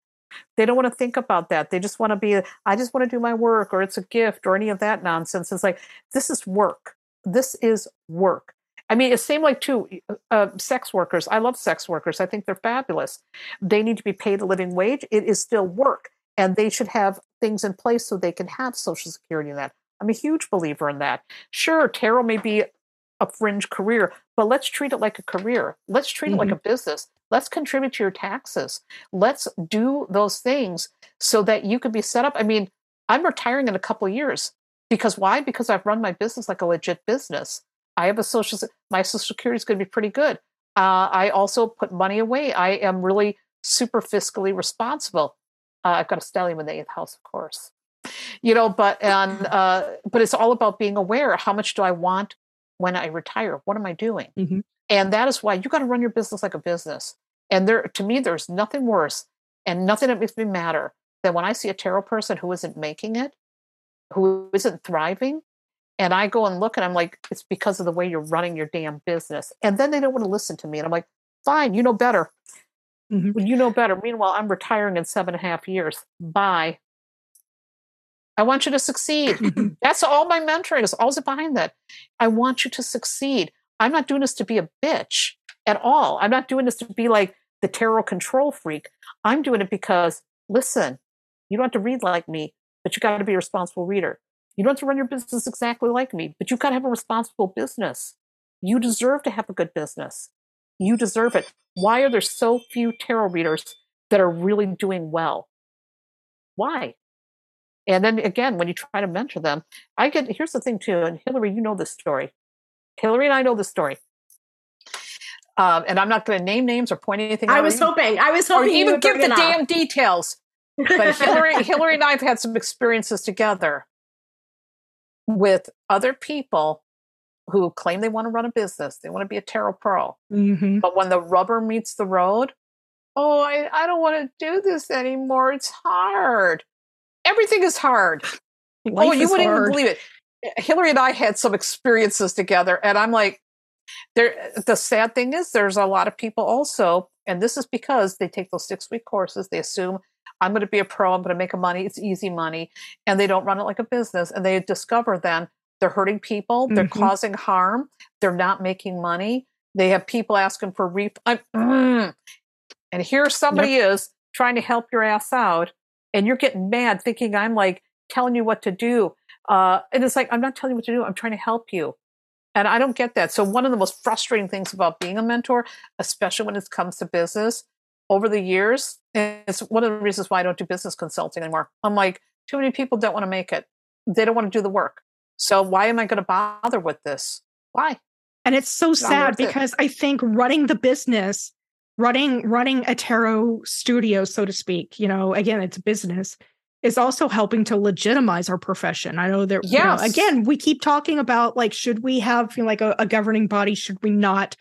They don't want to think about that. They just want to be, I just want to do my work or it's a gift or any of that nonsense. It's like, this is work. This is work. I mean, it's same like too, uh, sex workers. I love sex workers. I think they're fabulous. They need to be paid a living wage. It is still work, and they should have things in place so they can have Social Security and that. I'm a huge believer in that. Sure, tarot may be a fringe career, but let's treat it like a career. Let's treat mm-hmm. it like mm-hmm. a business. Let's contribute to your taxes. Let's do those things so that you can be set up. I mean, I'm retiring in a couple years because why? Because I've run my business like a legit business. I have a social, my social security is going to be pretty good. Uh, I also put money away. I am really super fiscally responsible. Uh, I've got a stellium in the eighth house, of course. You know, but and uh, but it's all about being aware. How much do I want when I retire? What am I doing? Mm-hmm. And that is why you got to run your business like a business. And there, to me, there's nothing worse and nothing that makes me madder than when I see a tarot person who isn't making it, who isn't thriving, and I go and look and I'm like, it's because of the way you're running your damn business. And then they don't want to listen to me. And I'm like, fine, you know better. Mm-hmm. You know better. Meanwhile, I'm retiring in seven and a half years. Bye. I want you to succeed. Mm-hmm. That's all my mentoring is. All's behind that. I want you to succeed. I'm not doing this to be a bitch at all. I'm not doing this to be like the tarot control freak. I'm doing it because, listen, you don't have to read like me, but you got to be a responsible reader. You don't have to run your business exactly like me, but you've got to have a responsible business. You deserve to have a good business. You deserve it. Why are there so few tarot readers that are really doing well? Why? And then again, when you try to mentor them, I get here's the thing too, and Hillary, you know this story. Hillary and I know this story. Um, and I'm not going to name names or point anything. I was hoping. I was hoping. Or even give the damn details. But Hillary, Hillary and I have had some experiences together with other people who claim they want to run a business, they want to be a tarot pro. Mm-hmm. But when the rubber meets the road, oh, I, I don't want to do this anymore. It's hard. Everything is hard. Life oh, you wouldn't hard. even believe it. Hillary and I had some experiences together, and I'm like, there. The sad thing is, there's a lot of people also, and this is because they take those six week courses. They assume I'm going to be a pro. I'm going to make a money. It's easy money. And they don't run it like a business. And they discover then they're hurting people. They're mm-hmm. causing harm. They're not making money. They have people asking for refund. Mm. And here somebody yep. is trying to help your ass out. And you're getting mad thinking I'm like telling you what to do. Uh, and it's like, I'm not telling you what to do. I'm trying to help you. And I don't get that. So one of the most frustrating things about being a mentor, especially when it comes to business, over the years, it's one of the reasons why I don't do business consulting anymore. I'm like, too many people don't want to make it. They don't want to do the work. So why am I going to bother with this? Why? And it's so sad because it. I think running the business, running running a tarot studio, so to speak, you know, again, it's business, is also helping to legitimize our profession. I know that yes. You know, again, we keep talking about like, should we have you know, like a, a, governing body? Should we not?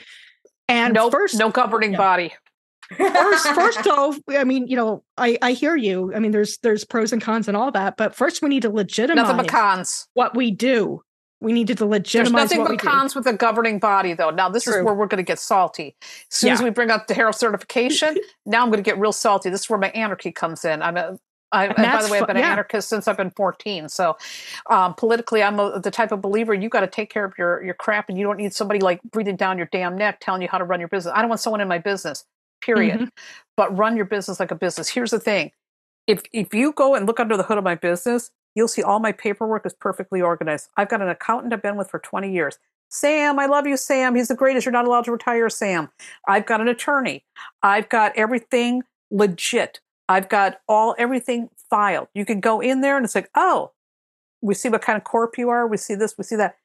And nope, first, no governing yeah. body first, first off, I mean, you know, I I hear you. I mean, there's there's pros and cons and all that, but first we need to legitimize nothing but cons. What we do, we need to legitimize. There's nothing but cons do. with a governing body, though. Now this True. is where we're going to get salty. As soon yeah. as we bring up the tarot certification, now I'm going to get real salty. This is where my anarchy comes in. I'm a I, and by the way, I've been an anarchist since I've been 14. So um, politically, I'm a, the type of believer you got to take care of your your crap, and you don't need somebody like breathing down your damn neck telling you how to run your business. I don't want someone in my business period. Mm-hmm. But run your business like a business. Here's the thing. If if you go and look under the hood of my business, you'll see all my paperwork is perfectly organized. I've got an accountant I've been with for 20 years. Sam, I love you, Sam. He's the greatest. You're not allowed to retire, Sam. I've got an attorney. I've got everything legit. I've got all everything filed. You can go in there and it's like, oh, we see what kind of corp you are. We see this, we see that.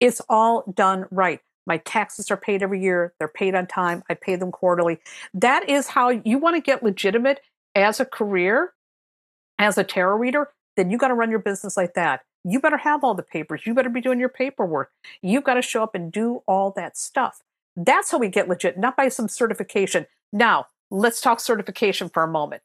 It's all done right. My taxes are paid every year. They're paid on time. I pay them quarterly. That is how you want to get legitimate as a career, as a tarot reader, then you got to run your business like that. You better have all the papers. You better be doing your paperwork. You've got to show up and do all that stuff. That's how we get legit, not by some certification. Now, let's talk certification for a moment.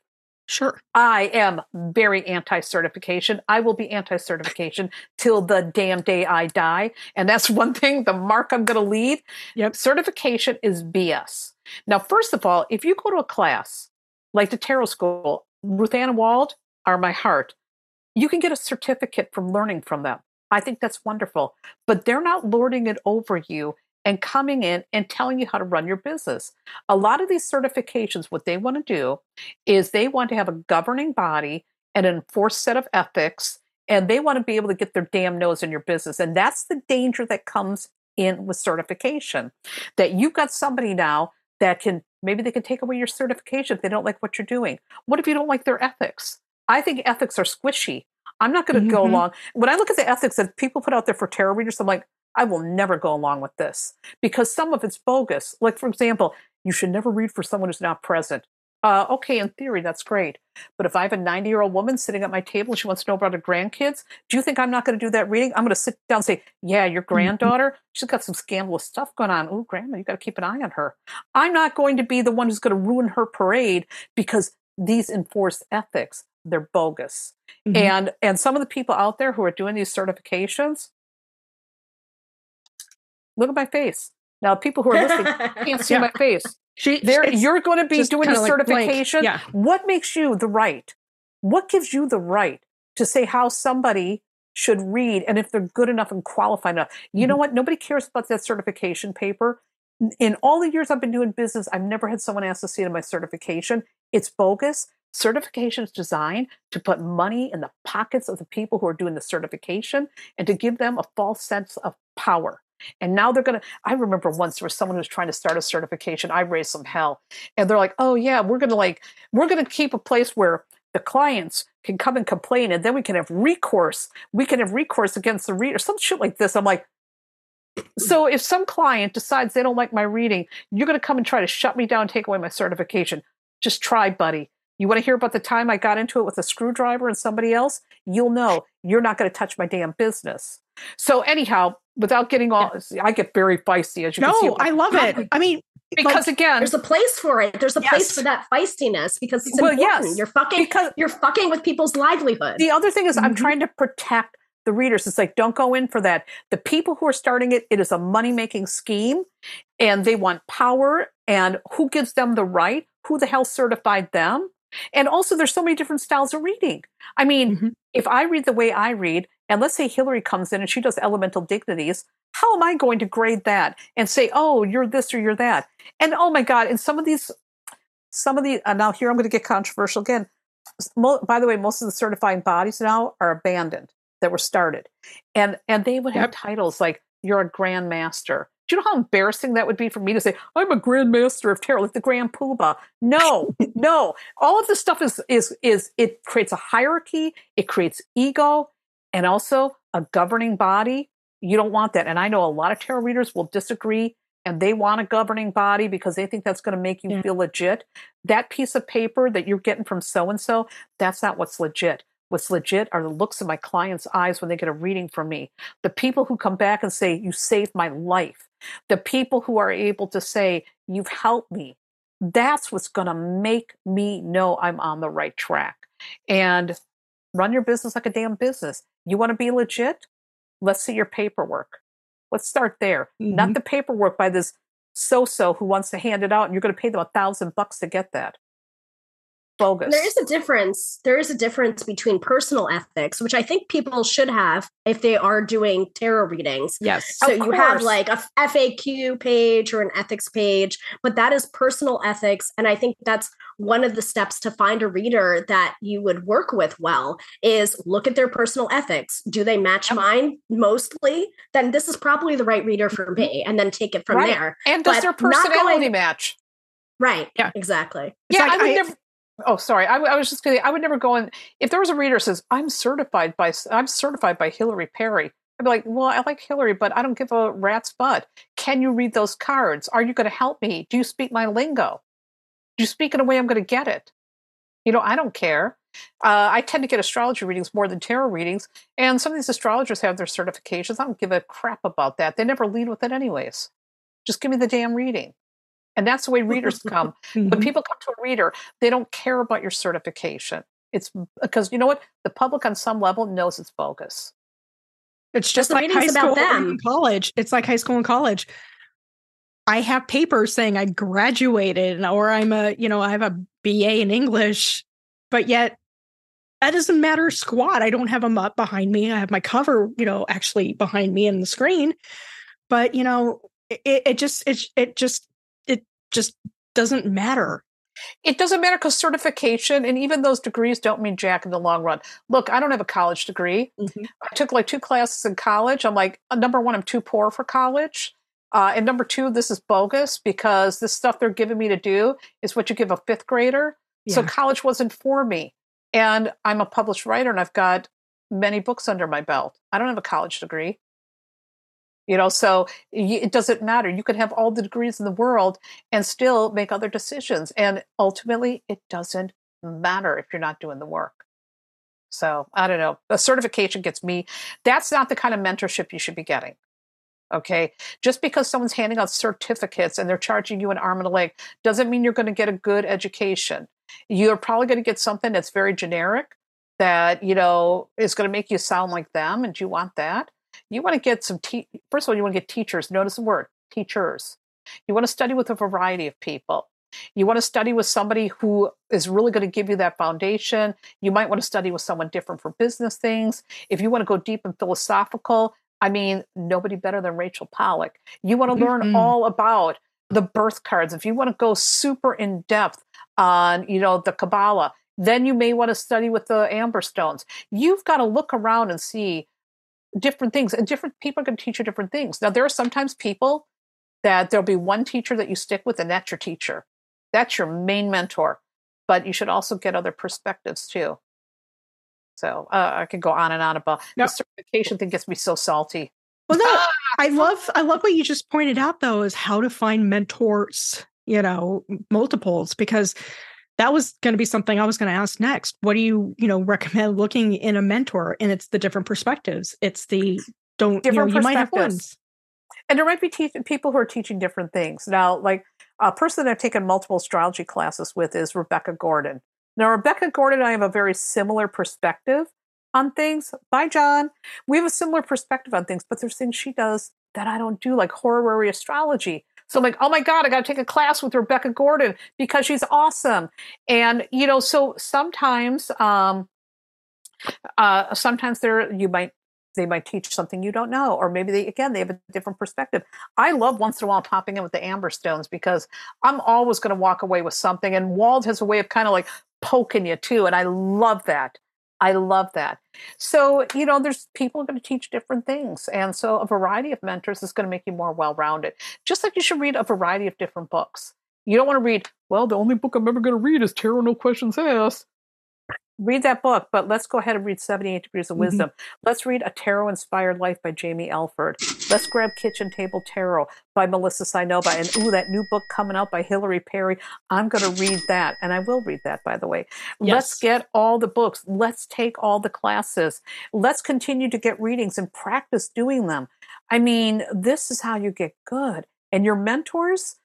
Sure. I am very anti certification. I will be anti certification till the damn day I die. And that's one thing, the mark I'm going to leave. Yep. Certification is BS. Now, first of all, if you go to a class like the tarot school, Ruth Ann Wald are my heart. You can get a certificate from learning from them. I think that's wonderful. But they're not lording it over you and coming in and telling you how to run your business. A lot of these certifications, what they want to do is they want to have a governing body and an enforced set of ethics, and they want to be able to get their damn nose in your business. And that's the danger that comes in with certification. That you've got somebody now that can maybe they can take away your certification if they don't like what you're doing. What if you don't like their ethics? I think ethics are squishy. I'm not going to mm-hmm. go along. When I look at the ethics that people put out there for tarot readers, I'm like, I will never go along with this because some of it's bogus. Like, for example, you should never read for someone who's not present. Uh, okay, in theory, that's great. But if I have a 90 year old woman sitting at my table, and she wants to know about her grandkids, do you think I'm not going to do that reading? I'm going to sit down and say, Yeah, your mm-hmm. granddaughter, she's got some scandalous stuff going on. Oh, grandma, you got to keep an eye on her. I'm not going to be the one who's going to ruin her parade because these enforced ethics, they're bogus. Mm-hmm. And and some of the people out there who are doing these certifications, look at my face. Now, people who are listening can't see yeah. my face. She, there, you're going to be doing a certification. Like yeah. What makes you the right? What gives you the right to say how somebody should read and if they're good enough and qualified enough? You mm-hmm. know what? Nobody cares about that certification paper. In all the years I've been doing business, I've never had someone ask to see it in my certification. It's bogus. Certification is designed to put money in the pockets of the people who are doing the certification and to give them a false sense of power. And now they're going to. I remember once there was someone who was trying to start a certification. I raised some hell. And they're like, oh, yeah, we're going to like, we're going to keep a place where the clients can come and complain and then we can have recourse. We can have recourse against the reader, some shit like this. I'm like, so if some client decides they don't like my reading, you're going to come and try to shut me down, take away my certification. Just try, buddy. You want to hear about the time I got into it with a screwdriver and somebody else? You'll know you're not going to touch my damn business. So anyhow, without getting all. I get very feisty as you no, can see. No, I love it. I mean, because like, again, there's a place for it. There's a yes. place for that feistiness because it's well, important. Yes, you're fucking because you're fucking with people's livelihood. The other thing is, mm-hmm. I'm trying to protect the readers. It's like, don't go in for that. The people who are starting it, it is a money making scheme, and they want power. And who gives them the right? Who the hell certified them? And also, there's so many different styles of reading. I mean, mm-hmm. if I read the way I read, and let's say Hillary comes in and she does elemental dignities, how am I going to grade that and say, oh, you're this or you're that? And oh my God, and some of these, some of the, uh, now here I'm going to get controversial again. By the way, most of the certifying bodies now are abandoned that were started. And and they would have yep. titles like you're a grand master. Do you know how embarrassing that would be for me to say, I'm a grand master of tarot, like the grand poobah? No, no. All of this stuff is is is it creates a hierarchy, it creates ego, and also a governing body. You don't want that. And I know a lot of tarot readers will disagree and they want a governing body because they think that's going to make you yeah. feel legit. That piece of paper that you're getting from so and so, that's not what's legit. What's legit are the looks in my client's eyes when they get a reading from me. The people who come back and say, You saved my life. The people who are able to say, You've helped me. That's what's going to make me know I'm on the right track. And run your business like a damn business. You want to be legit? Let's see your paperwork. Let's start there. Mm-hmm. Not the paperwork by this so so who wants to hand it out and you're going to pay them a thousand bucks to get that bogus. There is a difference. There is a difference between personal ethics, which I think people should have if they are doing tarot readings. Yes. So you have like a FAQ page or an ethics page, but that is personal ethics. And I think that's one of the steps to find a reader that you would work with well is look at their personal ethics. Do they match mine mostly? Then this is probably the right reader for mm-hmm. me. And then take it from right. there. And does but their personality going, match? Right. Yeah. Exactly. It's yeah, like I would I, never Oh, sorry. I, was just kidding. I would never go in. If there was a reader says I'm certified by I'm certified by Hillary Perry, I'd be like, well, I like Hillary, but I don't give a rat's butt. Can you read those cards? Are you going to help me? Do you speak my lingo? Do you speak in a way I'm going to get it? You know, I don't care. Uh, I tend to get astrology readings more than tarot readings, and some of these astrologers have their certifications. I don't give a crap about that. They never lead with it, anyways. Just give me the damn reading. And that's the way readers come. mm-hmm. When people come to a reader, they don't care about your certification. It's because you know what? The public on some level knows it's bogus. It's just like high school and college. It's like high school and college. I have papers saying I graduated or I'm a, you know, I have a BA in English. but yet that doesn't matter squat. I don't have a MUT behind me. I have my cover, you know, actually behind me in the screen. But you know, it, it just it it just just doesn't matter. It doesn't matter because certification and even those degrees don't mean jack in the long run. Look, I don't have a college degree. Mm-hmm. I took like two classes in college. I'm like, uh, number one, I'm too poor for college. Uh, and number two, this is bogus because this stuff they're giving me to do is what you give a fifth grader. Yeah. So college wasn't for me. And I'm a published writer and I've got many books under my belt. I don't have a college degree. You know, so it doesn't matter. You could have all the degrees in the world and still make other decisions. And ultimately, it doesn't matter if you're not doing the work. So I don't know. A certification gets me. That's not the kind of mentorship you should be getting. Okay. Just because someone's handing out certificates and they're charging you an arm and a leg doesn't mean you're going to get a good education. You're probably going to get something that's very generic that, you know, is going to make you sound like them. And do you want that? You want to get some, te- first of all, you want to get teachers. Notice the word teachers. You want to study with a variety of people. You want to study with somebody who is really going to give you that foundation. You might want to study with someone different for business things. If you want to go deep and philosophical, I mean, nobody better than Rachel Pollack. You want to mm-hmm. learn all about the birth cards. If you want to go super in depth on, you know, the Kabbalah, then you may want to study with the Amberstones. You've got to look around and see different things, and different people to teach you different things. Now, there are sometimes people that there'll be one teacher that you stick with, and that's your teacher. That's your main mentor. But you should also get other perspectives too. So uh, I can go on and on about no. the certification thing gets me so salty. Well, no, I love I love what you just pointed out though is how to find mentors. You know, multiples because that was going to be something I was going to ask next. What do you you know recommend looking in a mentor? And it's the different perspectives. It's the don't different you know you might have ones. And there might be te- people who are teaching different things. Now, like a person I've taken multiple astrology classes with is Rebecca Gordon. Now, Rebecca Gordon and I have a very similar perspective on things. Bye, John. We have a similar perspective on things, but there's things she does that I don't do, like horary astrology. So I'm like, oh my God, I got to take a class with Rebecca Gordon because she's awesome. And, you know, so sometimes, um, uh, sometimes there, you might, they might teach something you don't know, or maybe they, again, they have a different perspective. I love once in a while popping in with the Amberstones because I'm always going to walk away with something. And Wald has a way of kind of like poking you too. And I love that. I love that. So, you know, there's people going to teach different things. And so a variety of mentors is going to make you more well rounded. Just like you should read a variety of different books. You don't want to read, well, the only book I'm ever going to read is Tarot No Questions Asked read that book, but let's go ahead and read 78 Degrees of mm-hmm. Wisdom. Mm-hmm. Let's read A Tarot Inspired Life by Jaymi Elford. Let's grab Kitchen Table Tarot by Melissa Cynova. And ooh, that new book coming out by Hillary Perry. I'm going to read that. And I will read that, by the way. Yes. Let's get all the books. Let's take all the classes. Let's continue to get readings and practice doing them. I mean, this is how you get good. And your mentors,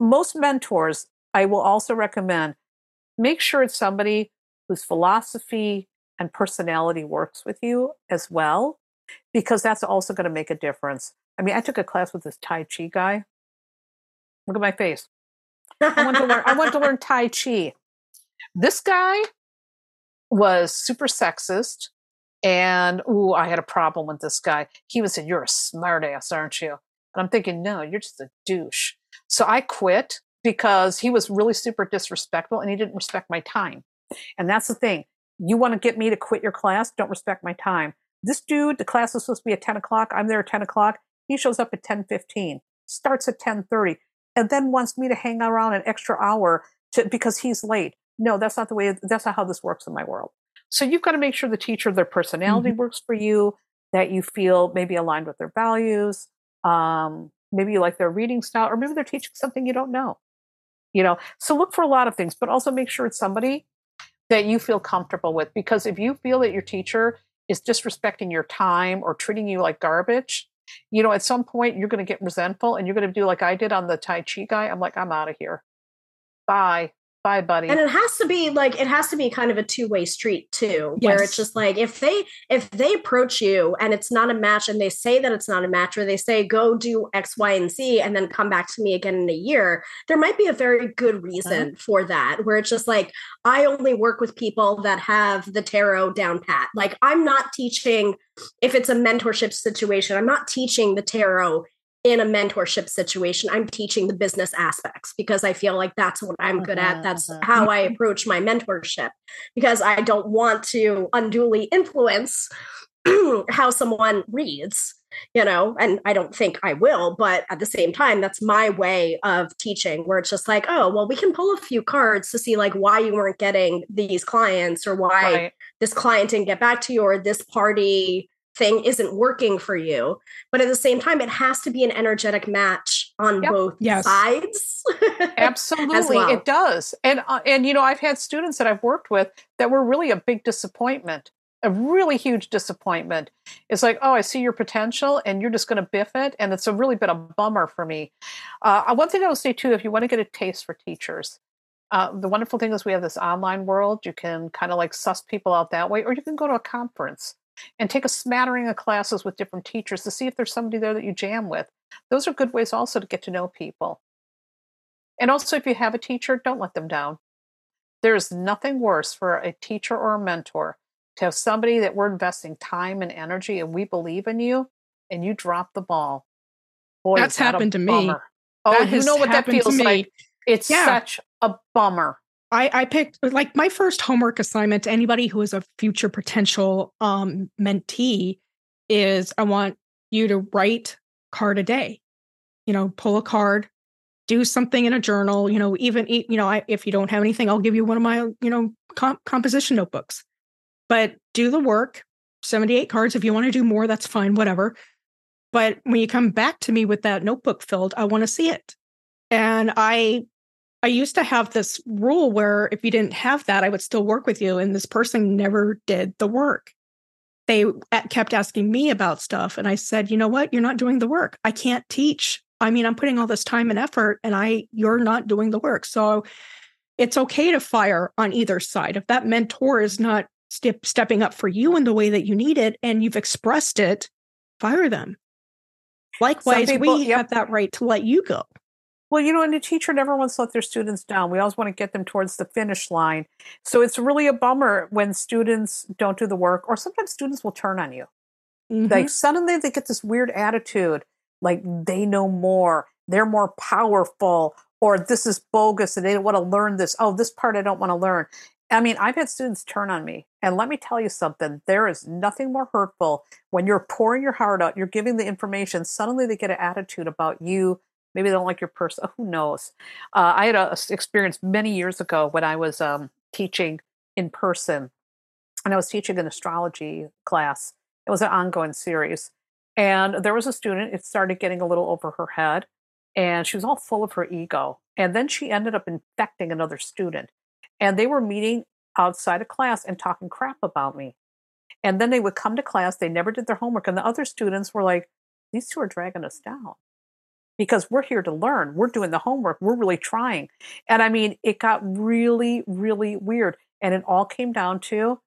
most mentors, I will also recommend make sure it's somebody whose philosophy and personality works with you as well, because that's also going to make a difference. I mean, I took a class with this Tai Chi guy. Look at my face. I want to learn. I want to learn Tai Chi. This guy was super sexist, and ooh, I had a problem with this guy. He was saying, "You're a smartass, aren't you?" And I'm thinking, "No, you're just a douche." So I quit because he was really super disrespectful, and he didn't respect my time. And that's the thing. You want to get me to quit your class? Don't respect my time. This dude, the class is supposed to be at 10 o'clock. I'm there at 10 o'clock. He shows up at 10:15, starts at 10:30, and then wants me to hang around an extra hour to, because he's late. No, that's not the way. That's not how this works in my world. So you've got to make sure the teacher, their personality mm-hmm. works for you, that you feel maybe aligned with their values. Um, maybe you like their reading style, or maybe they're teaching something you don't know. You know, so look for a lot of things, but also make sure it's somebody that you feel comfortable with. Because if you feel that your teacher is disrespecting your time or treating you like garbage, you know, at some point you're going to get resentful and you're going to do like I did on the Tai Chi guy. I'm like, I'm out of here. Bye. Bye, buddy. And it has to be like it has to be kind of a two-way street too, yes. where it's just like if they if they approach you and it's not a match and they say that it's not a match or they say go do X, Y, and Z and then come back to me again in a year, there might be a very good reason uh-huh. for that. Where it's just like, I only work with people that have the tarot down pat. Like I'm not teaching if it's a mentorship situation, I'm not teaching the tarot in a mentorship situation, I'm teaching the business aspects because I feel like that's what I'm good at. That's uh-huh. how I approach my mentorship because I don't want to unduly influence how someone reads, you know, and I don't think I will, but at the same time, that's my way of teaching where it's just like, oh, well, we can pull a few cards to see like why you weren't getting these clients or why right. this client didn't get back to you or this party thing isn't working for you. But at the same time, it has to be an energetic match on yep. both yes. sides. Absolutely, well. it does. And uh, and you know, I've had students that I've worked with that were really a big disappointment. A really huge disappointment. It's like, oh, I see your potential, and you're just going to biff it, and it's a really been a bummer for me. Uh, one thing I will say too, if you want to get a taste for teachers, uh, the wonderful thing is we have this online world. You can kind of like suss people out that way, or you can go to a conference and take a smattering of classes with different teachers to see if there's somebody there that you jam with. Those are good ways also to get to know people. And also, if you have a teacher, don't let them down. There is nothing worse for a teacher or a mentor to have somebody that we're investing time and energy and we believe in you and you drop the ball. Boy, that's happened to me. Oh, that you know what that feels like. It's yeah. such a bummer. I, I picked like my first homework assignment to anybody who is a future potential um, mentee is I want you to write card a day. You know, pull a card, do something in a journal. You know, even you know, I, if you don't have anything, I'll give you one of my you know comp- composition notebooks. But do the work. Seventy eight cards. If you want to do more, that's fine. Whatever. But when you come back to me with that notebook filled, I want to see it. And I I used to have this rule where if you didn't have that, I would still work with you. And this person never did the work. They kept asking me about stuff. And I said, you know what? You're not doing the work. I can't teach. I mean, I'm putting all this time and effort and I, you're not doing the work. So it's okay to fire on either side. If that mentor is not step, stepping up for you in the way that you need it and you've expressed it, fire them. Likewise, people, we yep. have that right to let you go. Well, you know, and a teacher never wants to let their students down. We always want to get them towards the finish line. So it's really a bummer when students don't do the work, or sometimes students will turn on you. Mm-hmm. Like suddenly they get this weird attitude, like they know more, they're more powerful, or this is bogus and they don't want to learn this. Oh, this part I don't want to learn. I mean, I've had students turn on me. And let me tell you something there is nothing more hurtful when you're pouring your heart out, you're giving the information, suddenly they get an attitude about you Maybe they don't like your person. Who knows? Uh, I had a experience many years ago when I was um, teaching in person, and I was teaching an astrology class. It was an ongoing series, and there was a student. It started getting a little over her head, and she was all full of her ego. And then she ended up infecting another student, and they were meeting outside of class and talking crap about me. And then they would come to class. They never did their homework, and the other students were like, "These two are dragging us down." Because we're here to learn. We're doing the homework. We're really trying. And I mean, it got really, really weird. And it all came down to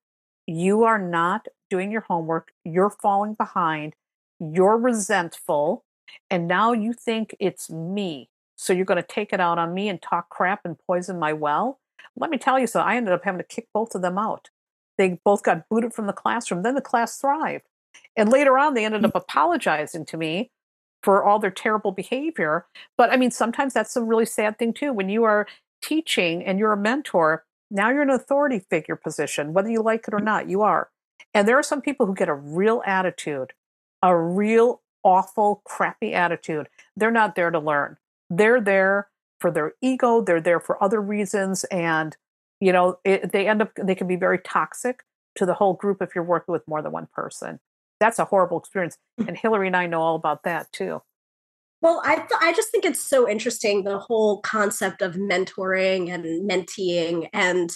you are not doing your homework. You're falling behind. You're resentful. And now you think it's me. So you're going to take it out on me and talk crap and poison my well. Let me tell you so. I ended up having to kick both of them out. They both got booted from the classroom. Then the class thrived. And later on, they ended up mm. apologizing to me for all their terrible behavior. But I mean, sometimes that's a really sad thing too. When you are teaching and you're a mentor, now you're in an authority figure position, whether you like it or not, you are. And there are some people who get a real attitude, a real awful, crappy attitude. They're not there to learn. They're there for their ego, they're there for other reasons. And, you know, it, they end up, they can be very toxic to the whole group if you're working with more than one person that's a horrible experience. Mm. And Hillary and I know all about that too. Well, I th- I just think it's so interesting the whole concept of mentoring and menteeing and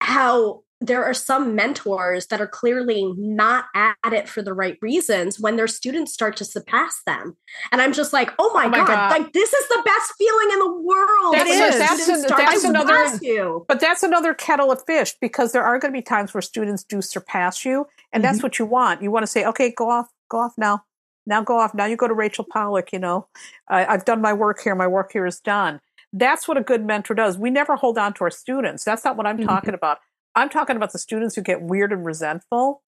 how there are some mentors that are clearly not at it for the right reasons when their students start to surpass them. And I'm just like, oh my, oh my god, god, like this is the best feeling in the world. That is. That's, an, that's another. You. But that's another kettle of fish because there are going to be times where students do surpass you, and mm-hmm. that's what you want. You want to say, okay, go off, go off now. Now go off. Now you go to Rachel Pollack. You know, I, I've done my work here. My work here is done. That's what a good mentor does. We never hold on to our students. That's not what I'm mm-hmm. talking about. I'm talking about the students who get weird and resentful,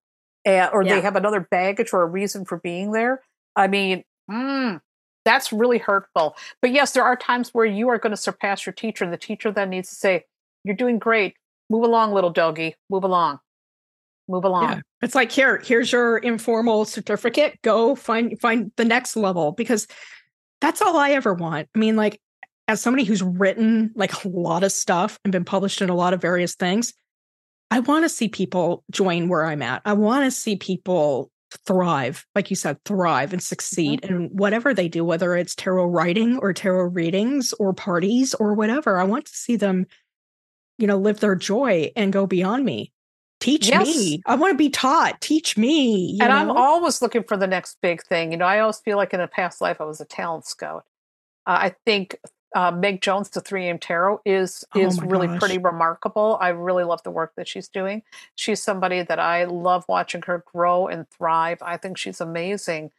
and, or yeah. they have another baggage or a reason for being there. I mean, mm, that's really hurtful. But yes, there are times where you are going to surpass your teacher, and the teacher then needs to say, You're doing great. Move along, little doggy. Move along. Move along. Yeah. It's like here, here's your informal certificate. Go find find the next level because that's all I ever want. I mean, like as somebody who's written like a lot of stuff and been published in a lot of various things, I want to see people join where I'm at. I want to see people thrive, like you said, thrive and succeed mm-hmm. in whatever they do, whether it's tarot writing or tarot readings or parties or whatever. I want to see them, you know, live their joy and go beyond me. Teach yes. me. I want to be taught. Teach me. and know? I'm always looking for the next big thing. You know, I always feel like in a past life I was a talent scout. Uh, I think uh, Meg Jones the 3 AM Tarot is oh is really gosh. pretty remarkable. I really love the work that she's doing. She's somebody that I love watching her grow and thrive. I think she's amazing.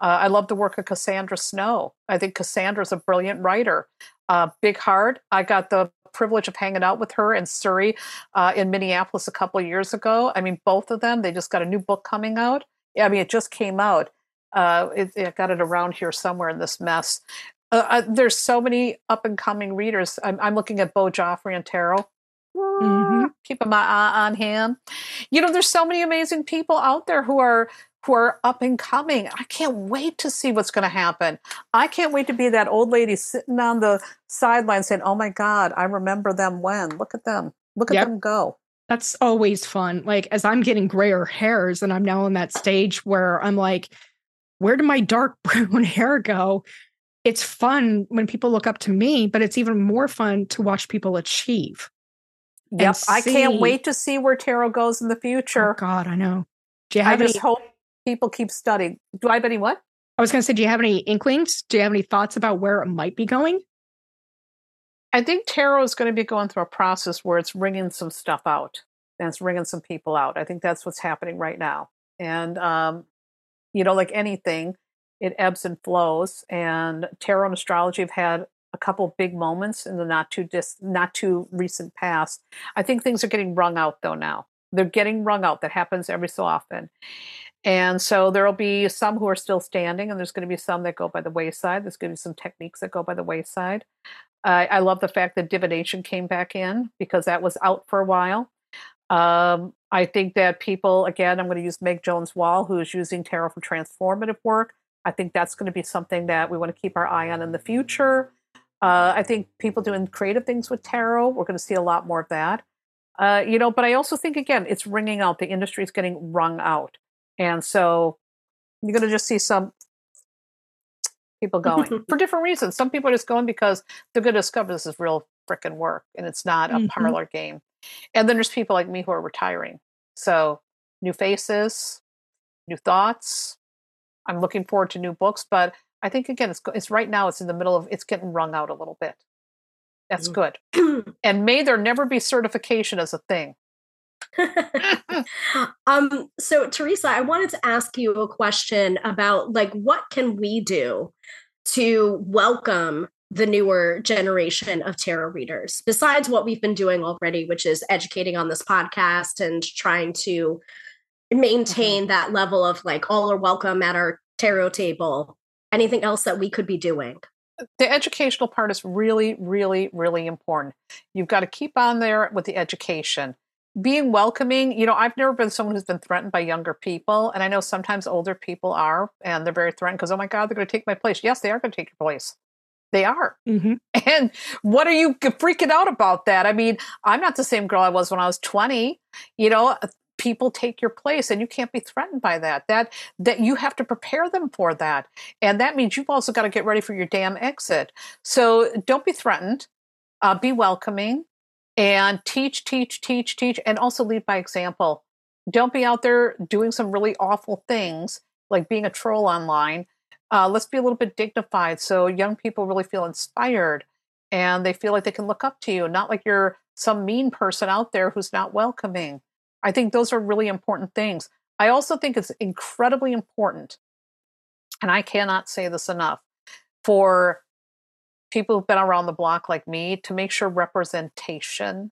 Uh, I love the work of Cassandra Snow. I think Cassandra's a brilliant writer. Uh, big heart. I got the privilege of hanging out with her in Surrey uh, in Minneapolis a couple years ago. I mean, both of them. They just got a new book coming out. I mean, it just came out. Uh, it, it, got it around here somewhere in this mess. Uh, uh, there's so many up and coming readers. I'm, I'm, looking at Bo Joffrey and Tarot. Mm-hmm. Keeping my eye on him. You know, there's so many amazing people out there who are who are up and coming. I can't wait to see what's going to happen. I can't wait to be that old lady sitting on the sideline saying, "Oh my God, I remember them when. Look at them. Look at yep. them go." That's always fun. Like as I'm getting grayer hairs, and I'm now in that stage where I'm like, "Where did my dark brown hair go?" it's fun when people look up to me, but it's even more fun to watch people achieve. Yep. I can't wait to see where tarot goes in the oh future. Oh God, I know. Do you have I any, just hope people keep studying. Do I have any what? I was going to say, do you have any inklings? Do you have any thoughts about where it might be going? I think tarot is going to be going through a process where it's wringing some stuff out and it's wringing some people out. I think that's what's happening right now. And, um, you know, like anything, it ebbs and flows. And tarot and astrology have had a couple big moments in the not too dis- not too recent past. I think things are getting wrung out though now. They're getting wrung out. That happens every so often. And so there'll be some who are still standing, and there's going to be some that go by the wayside. There's going to be some techniques that go by the wayside. Uh, I love the fact that divination came back in because that was out for a while. Um, I think that people, again, I'm going to use Meg Jones Wall, who is using tarot for transformative work. I think that's going to be something that we want to keep our eye on in the future. Uh, I think people doing creative things with tarot, we're going to see a lot more of that. Uh, you know, but I also think again, it's ringing out. The industry is getting wrung out, and so you're going to just see some people going for different reasons. Some people are just going because they're going to discover this is real freaking work, and it's not a mm-hmm. parlor game. And then there's people like me who are retiring. So new faces, new thoughts, I'm looking forward to new books, but I think again, it's it's right now. It's in the middle of it's getting wrung out a little bit. That's mm-hmm. good. and may there never be certification as a thing. um so theresa i wanted to ask you a question about like what can we do to welcome the newer generation of tarot readers besides what we've been doing already which is educating on this podcast and trying to maintain mm-hmm. that level of like all are welcome at our tarot table? Anything else that we could be doing? The educational part is really really really important. You've got to keep on there with the education being welcoming you know i've never been someone who's been threatened by younger people and i know sometimes older people are and they're very threatened because oh my god they're going to take my place yes they are going to take your place they are. Mm-hmm. And what are you freaking out about that? I mean, I'm not the same girl I was when I was 20. You know, people take your place and you can't be threatened by that that that you have to prepare them for that and that means you've also got to get ready for your damn exit so don't be threatened uh, be welcoming and teach, teach, teach, teach, and also lead by example. Don't be out there doing some really awful things like being a troll online. Uh, let's be a little bit dignified so young people really feel inspired and they feel like they can look up to you, not like you're some mean person out there who's not welcoming. I think those are really important things. I also think it's incredibly important, and I cannot say this enough, for people who've been around the block like me to make sure representation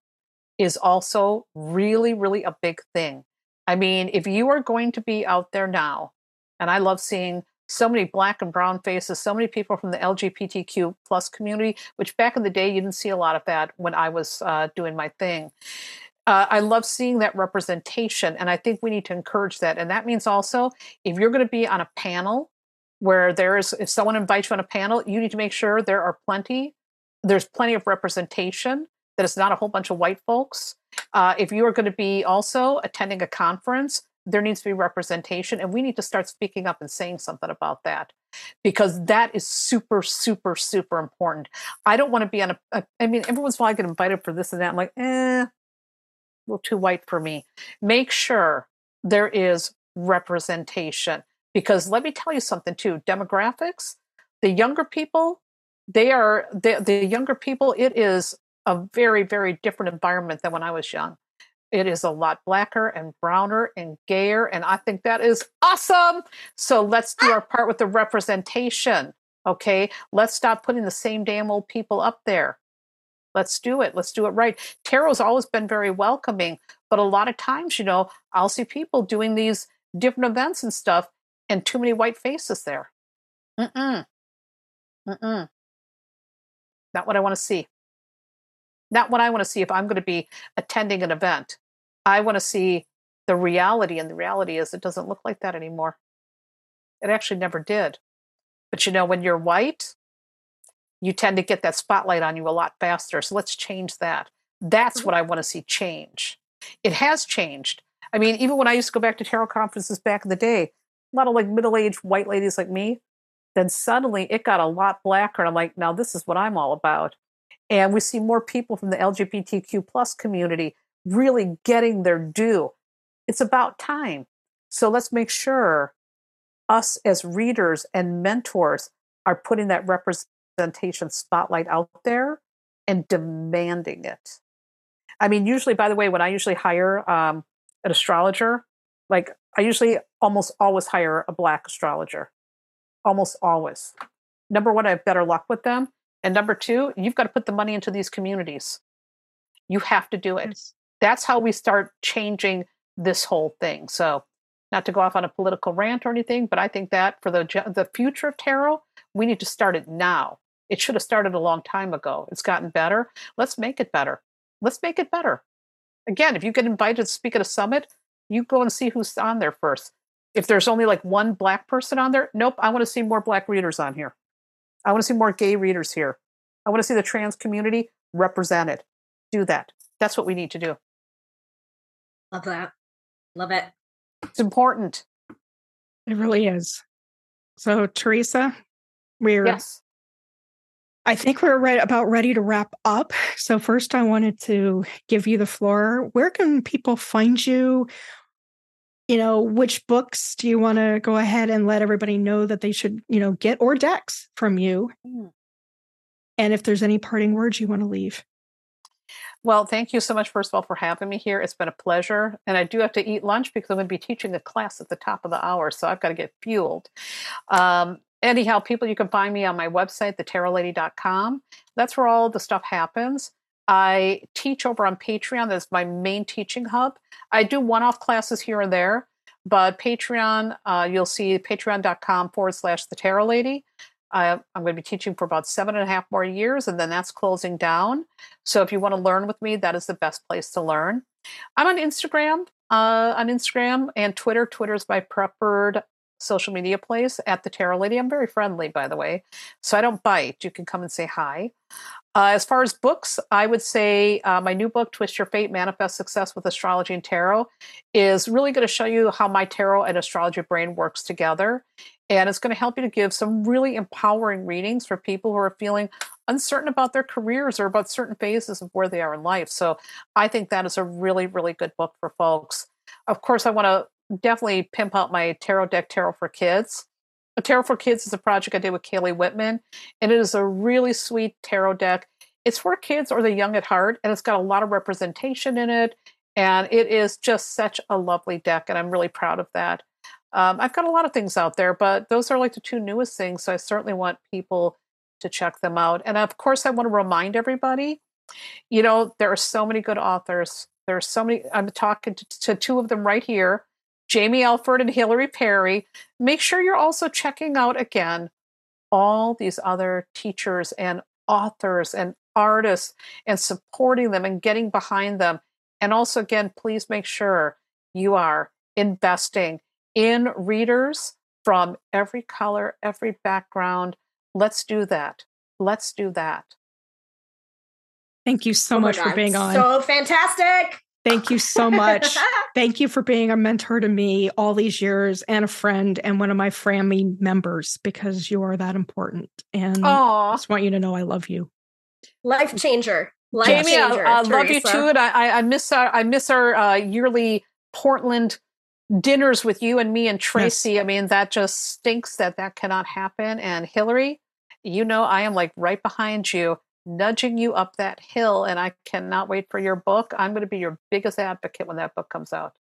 is also really, really a big thing. I mean, if you are going to be out there now, and I love seeing so many black and brown faces, so many people from the LGBTQ plus community, which back in the day you didn't see a lot of that when I was uh, doing my thing. Uh, I love seeing that representation, and I think we need to encourage that. And that means also if you're going to be on a panel where there is, if someone invites you on a panel, you need to make sure there are plenty, there's plenty of representation. That it's not a whole bunch of white folks. Uh, if you are going to be also attending a conference, there needs to be representation and we need to start speaking up and saying something about that because that is super super super important i don't want to be on a, a i mean every once in a while i get invited for this and that i'm like eh a little too white for me make sure there is representation because let me tell you something too demographics the younger people they are the, the younger people it is a very very different environment than when i was young it is a lot blacker and browner and gayer. And I think that is awesome. So let's do our part with the representation. Okay. Let's stop putting the same damn old people up there. Let's do it. Let's do it right. Tarot's always been very welcoming, but a lot of times, you know, I'll see people doing these different events and stuff and too many white faces there. Mm-mm. Mm-mm. Not what I want to see not what I want to see if I'm going to be attending an event. I want to see the reality, and the reality is it doesn't look like that anymore. It actually never did. But you know, when you're white, you tend to get that spotlight on you a lot faster. So let's change that. That's mm-hmm. what I want to see change. It has changed. I mean, even when I used to go back to tarot conferences back in the day, a lot of like middle aged white ladies like me, then suddenly it got a lot blacker. And I'm like, now this is what I'm all about. And we see more people from the lgbtq plus community really getting their due. It's about time. So let's make sure us as readers and mentors are putting that representation spotlight out there and demanding it. I mean usually by the way when i usually hire um, an astrologer like i usually almost always hire a black astrologer almost always number one i have better luck with them and number two, you've got to put the money into these communities. You have to do it. Yes. That's how we start changing this whole thing. So, not to go off on a political rant or anything, but I think that for the the future of tarot, we need to start it now. It should have started a long time ago. It's gotten better. Let's make it better. Let's make it better. Again, if you get invited to speak at a summit, you go and see who's on there first. If there's only like one black person on there, nope, I want to see more black readers on here. I want to see more gay readers here. I want to see the trans community represented. Do that. That's what we need to do. Love that. Love it. It's important. It really is. So, Theresa, we're yes. I think we're right about ready to wrap up. So first I wanted to give you the floor. Where can people find you? you know, which books do you want to go ahead and let everybody know that they should, you know, get or decks from you? Mm. And if there's any parting words you want to leave. Well, thank you so much, first of all, for having me here. It's been a pleasure. And I do have to eat lunch because I'm going to be teaching a class at the top of the hour. So I've got to get fueled. Um, anyhow, people, you can find me on my website, thetarotlady.com. That's where all the stuff happens. I teach over on Patreon. That's my main teaching hub. I do one off classes here and there, but Patreon, uh, you'll see patreon.com forward slash the tarot lady. I'm going to be teaching for about seven and a half more years, and then that's closing down. So if you want to learn with me, that is the best place to learn. I'm on Instagram, uh, on Instagram and Twitter. Twitter is my preferred social media place at the Tarot Lady. I'm very friendly, by the way, so I don't bite. You can come and say hi. Uh, as far as books, I would say uh, my new book, Twist Your Fate Manifest Success with Astrology and Tarot, is really going to show you how my tarot and astrology brain works together. And it's going to help you to give some really empowering readings for people who are feeling uncertain about their careers or about certain phases of where they are in life. So I think that is a really, really good book for folks. Of course, I want to definitely pimp out my tarot deck, Tarot for Kids. A Tarot for Kids is a project I did with Kaylee Whitman, and it is a really sweet tarot deck. It's for kids or the young at heart, and it's got a lot of representation in it. And it is just such a lovely deck, and I'm really proud of that. Um, I've got a lot of things out there, but those are like the two newest things. So I certainly want people to check them out. And of course, I want to remind everybody you know, there are so many good authors. There are so many, I'm talking to, to two of them right here Jaymi Elford and Hillary Perry. Make sure you're also checking out again all these other teachers and authors and artists and supporting them and getting behind them. And also, again, please make sure you are investing in readers from every color, every background. Let's do that. Let's do that. Thank you so oh much God. for being on. So fantastic. Thank you so much. Thank you for being a mentor to me all these years and a friend and one of my family members because you are that important. And Aww. I just want you to know I love you. Life changer. Life Jaymi, changer, I, I love you too. And I, I miss our, I miss our uh, yearly Portland dinners with you and me and Tracy. Yes. I mean, that just stinks that that cannot happen. And Hillary, you know, I am like right behind you nudging you up that hill. And I cannot wait for your book. I'm going to be your biggest advocate when that book comes out.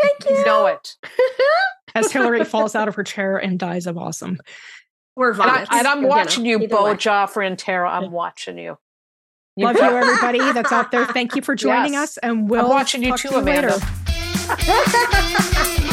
Thank you. Know it. As Hillary falls out of her chair and dies of awesome. We're vomits. And, I, am watching you, you Bo, way. Joffrey, and Tara. I'm watching you. you Love you, everybody that's out there. Thank you for joining yes. us, and we'll I'm watching you too, you Amanda. later.